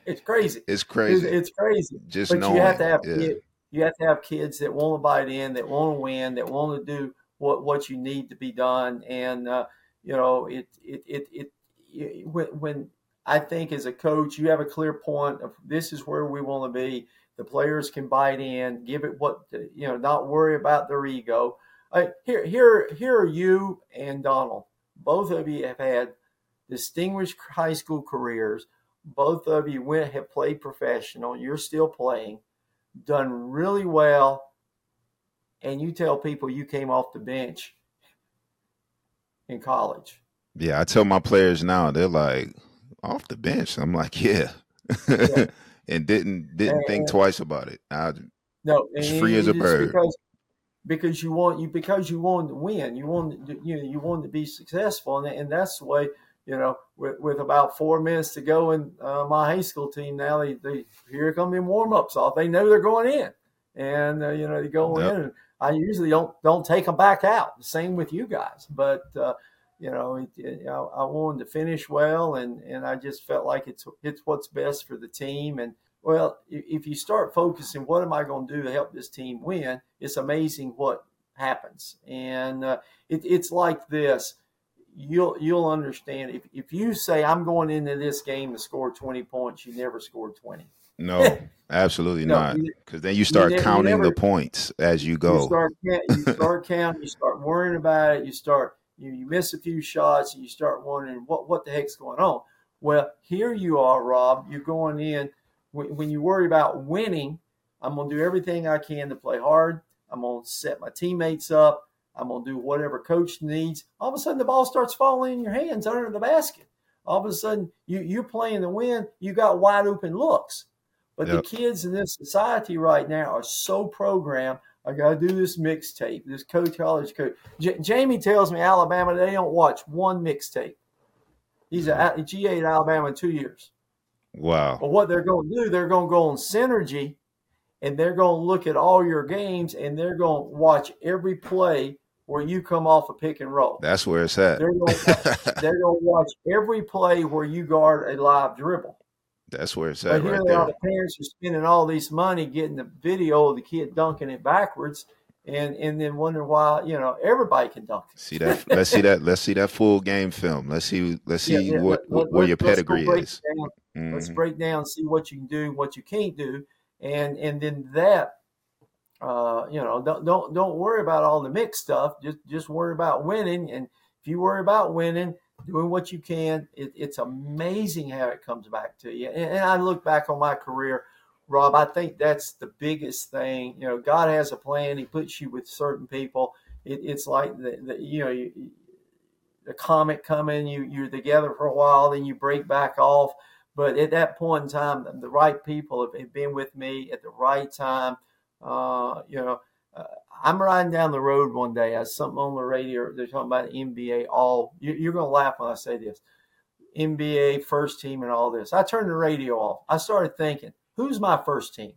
it's crazy. It's crazy. It's, it's crazy. Just but knowing, you have to have yeah you have to have kids that want to bite in, that want to win, that want to do what what you need to be done. And uh, you know, it it it, it, it when, when I think as a coach, you have a clear point of this is where we want to be. The players can bite in, give it what you know, not worry about their ego. Uh, here, here, here are you and Donald. Both of you have had distinguished high school careers. Both of you went have played professional. You're still playing done really well, and you tell people you came off the bench in college. Yeah, I tell my players now, they're like, off the bench. I'm like, yeah. yeah. and didn't didn't and, think twice about it. I no, as free as a bird. Because, because you want you because you want to win. You want to, you know you want to be successful, and, and that's the way you know, with, with about four minutes to go in uh, my high school team now, they, they here come them warm ups off. They know they're going in, and uh, you know they go yep. in. And I usually don't don't take them back out. Same with you guys, but uh, you know, it, it, I, I wanted to finish well, and and I just felt like it's it's what's best for the team. And well, if you start focusing, what am I going to do to help this team win? It's amazing what happens, and uh, it, it's like this you'll you'll understand if, if you say I'm going into this game to score 20 points, you never scored 20. No, absolutely No, not. Because then you start never- you counting never- the points as you You go. start you start counting, you start worrying about it, you start you, you miss a few shots and you start wondering what what the heck's going on. Well, here you are, Rob. You're going in when, when you worry about winning. I'm going to do everything I can to play hard. I'm going to set my teammates up. I'm going to do whatever coach needs. All of a sudden, the ball starts falling in your hands under the basket. All of a sudden, you, you're playing to win. You got wide open looks. But Yep. the kids in this society right now are so programmed. I got to do this mixtape. This coach, college coach. J- Jamie tells me Alabama they don't watch one mixtape. He's a, a GA at Alabama in two years. Wow. But what they're going to do, they're going to go on Synergy, and they're going to look at all your games, and they're going to watch every play where you come off a pick and roll. That's where it's at. They're going to, they're going to watch every play where you guard a live dribble. That's where it's at. But here right they are, there. the parents are spending all this money getting the video of the kid dunking it backwards, and and then wonder why you know everybody can dunk. it. See that? Let's see that. Let's see that full game film. Let's see. Let's see Yeah, yeah, what, let- let- where your let's go pedigree is. down. Let's mm-hmm. break down, see what you can do, what you can't do, and and then that, uh, you know, don't don't don't worry about all the mixed stuff. Just just worry about winning, and if you worry about winning, doing what you can, it, it's amazing how it comes back to you. And, and I look back on my career, Rob. I think that's the biggest thing. You know, God has a plan. He puts you with certain people. It, it's like the, the you know. You, the comet coming, you you're together for a while, then you break back off. But at that point in time, the right people have, have been with me at the right time. Uh, you know, uh, I'm riding down the road one day. I was something on the radio. They're talking about NBA. All you, you're going to laugh when I say this. NBA first team and all this. I turned the radio off. I started thinking, who's my first team?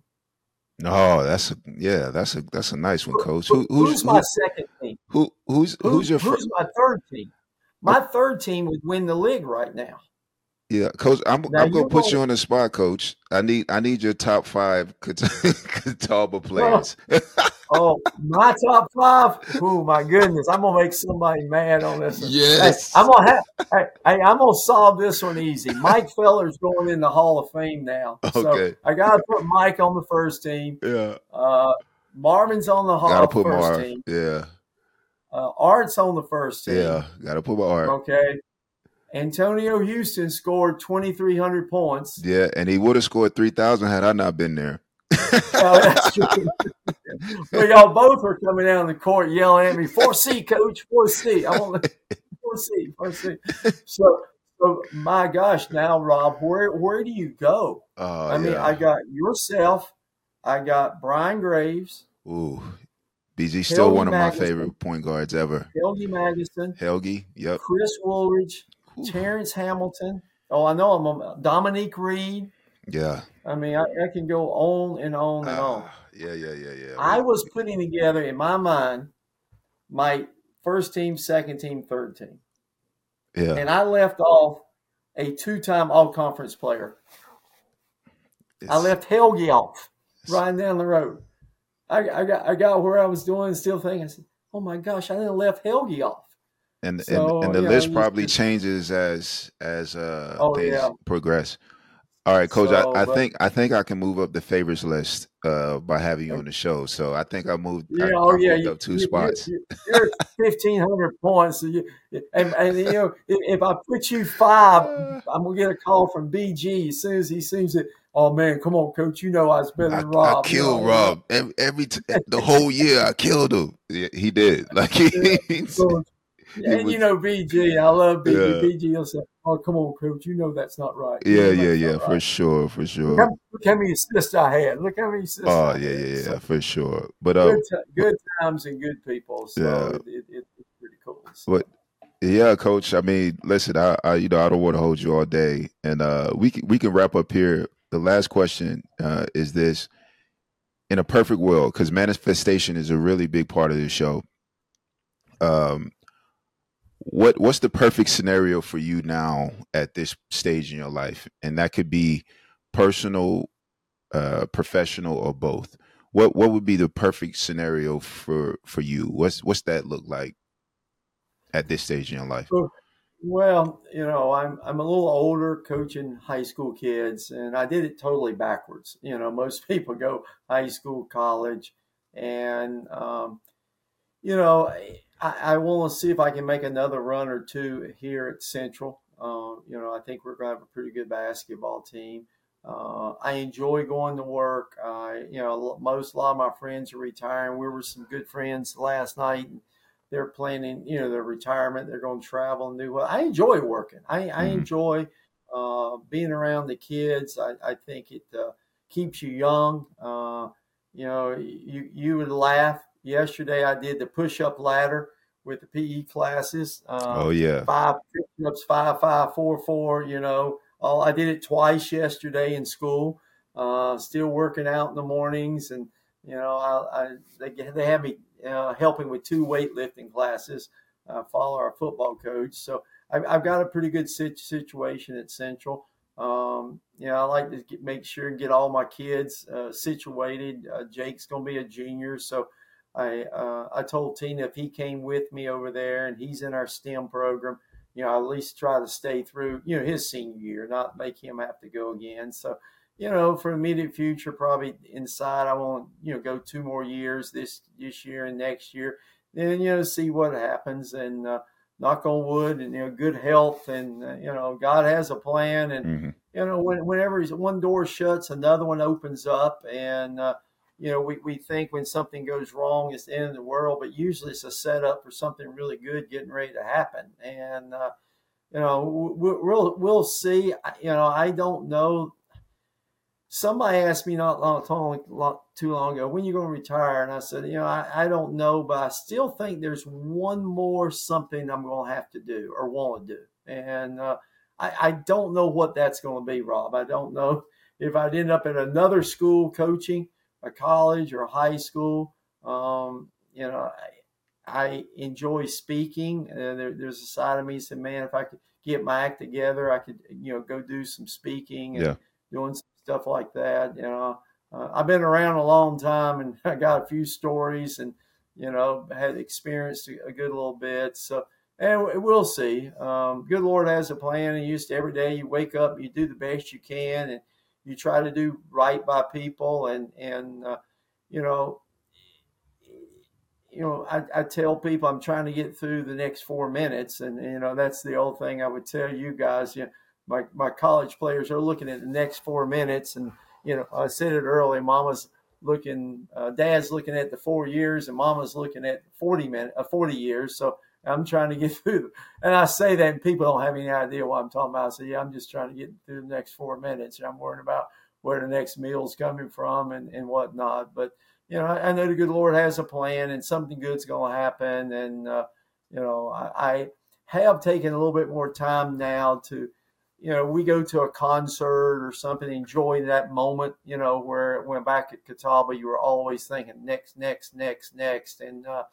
No, that's a yeah. That's a that's a nice one, coach. Who, Who- who's my who, second team? who who's Who- who's your who's first? my third team? My third team would win the league right now. Yeah, coach. I'm Now, I'm gonna put know- you on the spot, coach. I need I need your top five Cat- Catawba players. Oh, my top five. Oh my goodness, I'm gonna make somebody mad on this. one. yes. Hey, I'm gonna have. Hey, hey, I'm gonna solve this one easy. Mike Feller's going in the Hall of Fame now. So Okay. I gotta put Mike on the first team. yeah. Uh, Marvin's on the Hall Gotta of put first Marv. team. Yeah. Uh, Art's on the first team. Yeah. Gotta put my art. Okay. Antonio Houston scored 2,300 points. Yeah, and he would have scored three thousand had I not been there. Oh, that's true. well, y'all both are coming down the court yelling at me, 4C, coach, 4C. I want 4C, 4C. So, so, my gosh, now, Rob, where where do you go? Oh, I mean, yeah. I got yourself, I got Brian Graves, Ooh, BG still one of my favorite point guards ever. Helgi Magnuson, Helgi, yep. Chris Woolridge, Terrence Hamilton. Oh, I know I'm on Dominique Reed. Yeah. I mean, I, I can go on and on and on. Ah, yeah, yeah, yeah, yeah. I was putting together in my mind my first team, second team, third team. yeah. And I left off a two time all conference player. I left Helgi off riding down the road. I, I got I got where I was doing and still thinking, I said, oh my gosh, I didn't left Helgi off. And so, and, and the yeah, list probably just- changes as as uh Oh, things yeah. progress. All right, coach. So, I, I but- think I think I can move up the favorites list uh by having you on the show. So I think I moved. Yeah, I, oh I yeah, you, up two you, spots. You, are fifteen hundred points, so you, and, and you know if, if I put you five, I'm gonna get a call from BG as soon as he sees it. Oh man, come on, coach, you know I was better I, than Rob. I killed You know, Rob every, every t- the whole year. I killed him. Yeah, he did. Like he, So, and was- you know BG, I love BG. Yeah. BG will say, "Oh, come on, coach, you know that's not right." You yeah, yeah, yeah, for right." sure, for Look sure. how, look how many assists I had. Look how many assists. Oh I yeah, had. yeah, So, yeah, for sure. But uh, good, ti- good times and good people. So Yeah. it, it, it, it's pretty cool. So, But yeah, coach. I mean, listen, I, I you know I don't want to hold you all day, and uh, we can, we can wrap up here. The last question uh, is this: In a perfect world, because manifestation is a really big part of this show. Um, what what's the perfect scenario for you now at this stage in your life, and that could be personal, uh, professional, or both. What what would be the perfect scenario for for you? What's what's that look like at this stage in your life? Well, you know, I'm I'm a little older coaching high school kids, and I did it totally backwards. You know, most people go high school, college, and um, you know, I, I want to see if I can make another run or two here at Central. Uh, you know, I think we're going to have a pretty good basketball team. Uh, I enjoy going to work. Uh, you know, most a lot of my friends are retiring. We were some good friends last night. And they're planning, you know, their retirement. They're going to travel and do well. I enjoy working. I, I mm-hmm. enjoy uh, being around the kids. I, I think it uh, keeps you young. Uh, you know, you you would laugh. Yesterday, I did the push-up ladder with the PE classes. oh yeah, five push-ups, five, five, four, four. You know, all I did it twice yesterday in school. Uh, still working out in the mornings, and you know, I, I they they have me uh, helping with two weightlifting classes. Uh, follow our football coach, so I've, I've got a pretty good situation at Central. Um, you know, I like to get, make sure and get all my kids uh, situated. Uh, Jake's going to be a junior, so I uh, I told Tina if he came with me over there and he's in our STEM program, you know, I at least try to stay through, you know, his senior year, not make him have to go again. So you know, for immediate future, probably inside, I want you know go two more years this this year and next year. Then you know see what happens and uh, knock on wood and you know good health and uh, you know God has a plan and mm-hmm. you know when, whenever one door shuts, another one opens up and. You know, we, we think when something goes wrong, it's the end of the world, but usually it's a setup for something really good getting ready to happen. And, uh, you know, we'll, we'll see. You know, I don't know somebody asked me not long, too long ago, when you going to retire? And I said, you know, I, I, don't know, but I still think there's one more something I'm going to have to do or want to do. And uh, I, I, don't know what that's going to be, Rob. I don't know if I'd end up in another school coaching, a college or a high school. Um, you know, I, I enjoy speaking. Uh, there, there's a side of me that said, man, if I could get my act together, I could, you know, go do some speaking and yeah. doing some stuff like that. You know, uh, I've been around a long time and I got a few stories and, you know, had experienced a, good little bit. So, and we'll see. Um, good Lord has a plan, and used to every day you wake up, you do the best you can, and you try to do right by people, and and uh, you know, you know, I, I, tell people I'm trying to get through the next four minutes, and you know that's the old thing I would tell you guys. You know, my, my college players are looking at the next four minutes. And, you know, I said it early, mama's looking, uh, dad's looking at the four years and mama's looking at 40 minutes, uh, 40 years. So I'm trying to get through. And I say that and people don't have any idea what I'm talking about. I say, yeah, I'm just trying to get through the next four minutes. And I'm worrying about where the next meal's coming from and, and whatnot. But, you know, I, I know the good Lord has a plan and something good's going to happen. And, uh, you know, I, I have taken a little bit more time now to, you know, we go to a concert or something, enjoy that moment, you know, where when back at Catawba, you were always thinking next, next, next, next. And, uh,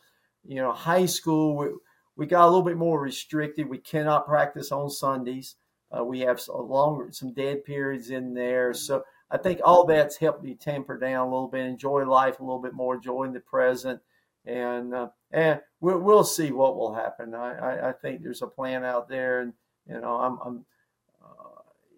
you know, high school, we, got a little bit more restricted. We cannot practice on Sundays. Uh, we have a longer, some dead periods in there. So I think all that's helped me temper down a little bit, enjoy life a little bit more, enjoy the present. And, uh, and we'll, we'll see what will happen. I, I, I think there's a plan out there and, you know, I'm, I'm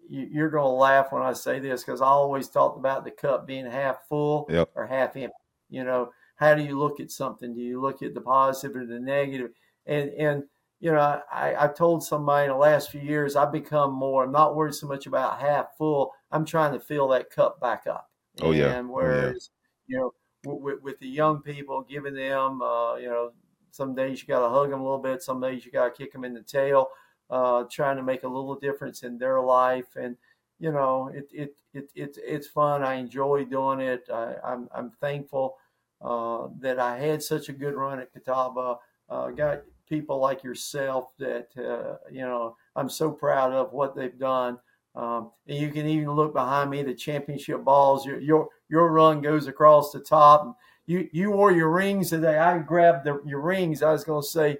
you're going to laugh when I say this because I always talked about the cup being half full yep. or half empty. You know, how do you look at something? Do you look at the positive or the negative? And and you know, I, I told somebody in the last few years I've become more. I'm not worried so much about half full. I'm trying to fill that cup back up. Oh and yeah. Whereas, oh, yeah. you know, with, with the young people, giving them, uh, you know, some days you got to hug them a little bit. Some days you got to kick them in the tail uh, trying to make a little difference in their life. And, you know, it, it, it, it it's fun. I enjoy doing it. I, I'm, I'm thankful uh, that I had such a good run at Catawba. Uh, got people like yourself that, uh, you know, I'm so proud of what they've done. Um, and you can even look behind me, the championship balls. Your your your run goes across the top. You you wore your rings today. I grabbed the, your rings. I was going to say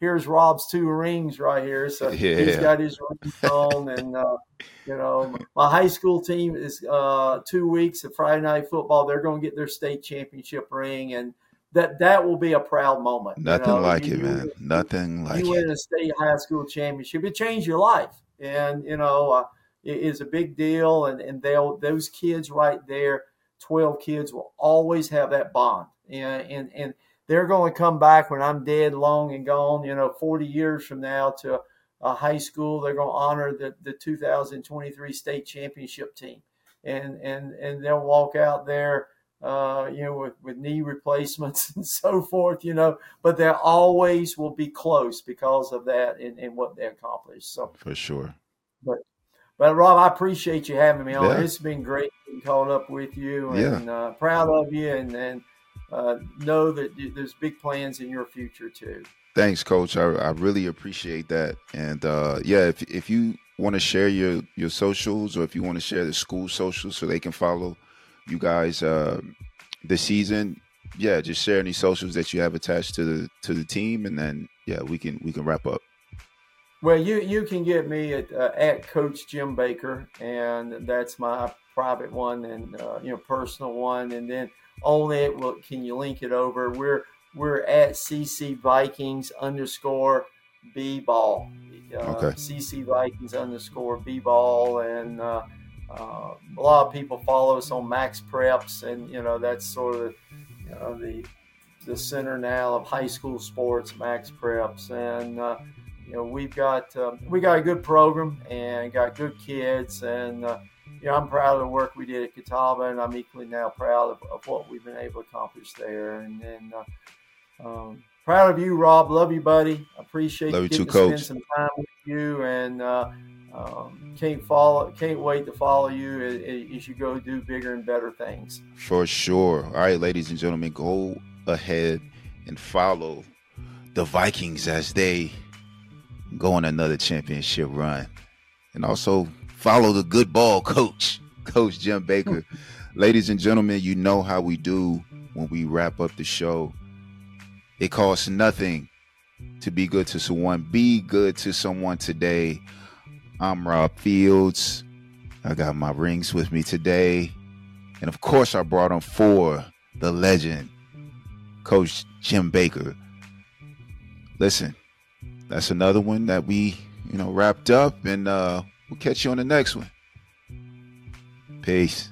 here's Rob's two rings right here. So yeah. he's got his rings on, and uh, you know, my high school team is uh, two weeks of Friday night football. They're going to get their state championship ring, and that that will be a proud moment. Nothing you know? like you, it, man. You, Nothing like you it. You win a state high school championship. It changed your life, and you know uh, it is a big deal. And and they'll those kids right there, twelve kids will always have that bond, and and and they're going to come back when I'm dead, long and gone. You know, forty years from now to a high school. They're going to honor the the 2023 state championship team, and and and they'll walk out there uh, you know, with, with knee replacements and so forth, you know, but they always will be close because of that and, and what they accomplished. So for sure. But but Rob, I appreciate you having me on. Yeah. It's been great being caught up with you and yeah. uh, proud of you and, and uh, know that there's big plans in your future too. Thanks, Coach. I, I really appreciate that. And uh, yeah, if if you want to share your your socials or if you want to share the school socials so they can follow you guys uh, this season, yeah, just share any socials that you have attached to the to the team, and then yeah, we can we can wrap up. Well, you you can get me at uh, at Coach Jim Baker, and that's my private one and uh, you know personal one, and then on it, well, can you link it over? We're we're at CC Vikings underscore B ball. Uh, okay. CC Vikings underscore B ball, and uh, a lot of people follow us on MaxPreps, and you know that's sort of you know, the the center now of high school sports, MaxPreps, and uh, you know we've got um, we got a good program and got good kids, and uh, you know I'm proud of the work we did at Catawba, and I'm equally now proud of, of what we've been able to accomplish there, and then. Uh, um, proud of you, Rob. Love you, buddy. Appreciate Love you too, to Coach. spend some time with you, and uh, um, can't follow, can't wait to follow you as, you go do bigger and better things. For sure. All right, ladies and gentlemen, go ahead and follow the Vikings as they go on another championship run, and also follow the good ball coach, Coach Jim Baker. ladies and gentlemen, you know how we do when we wrap up the show. It costs nothing to be good to someone. Be good to someone today I'm Rob Fields. I got my rings with me today. And of course, I brought them for the legend, Coach Jim Baker. Listen, that's another one that we, you know, wrapped up, and uh, we'll catch you on the next one. Peace.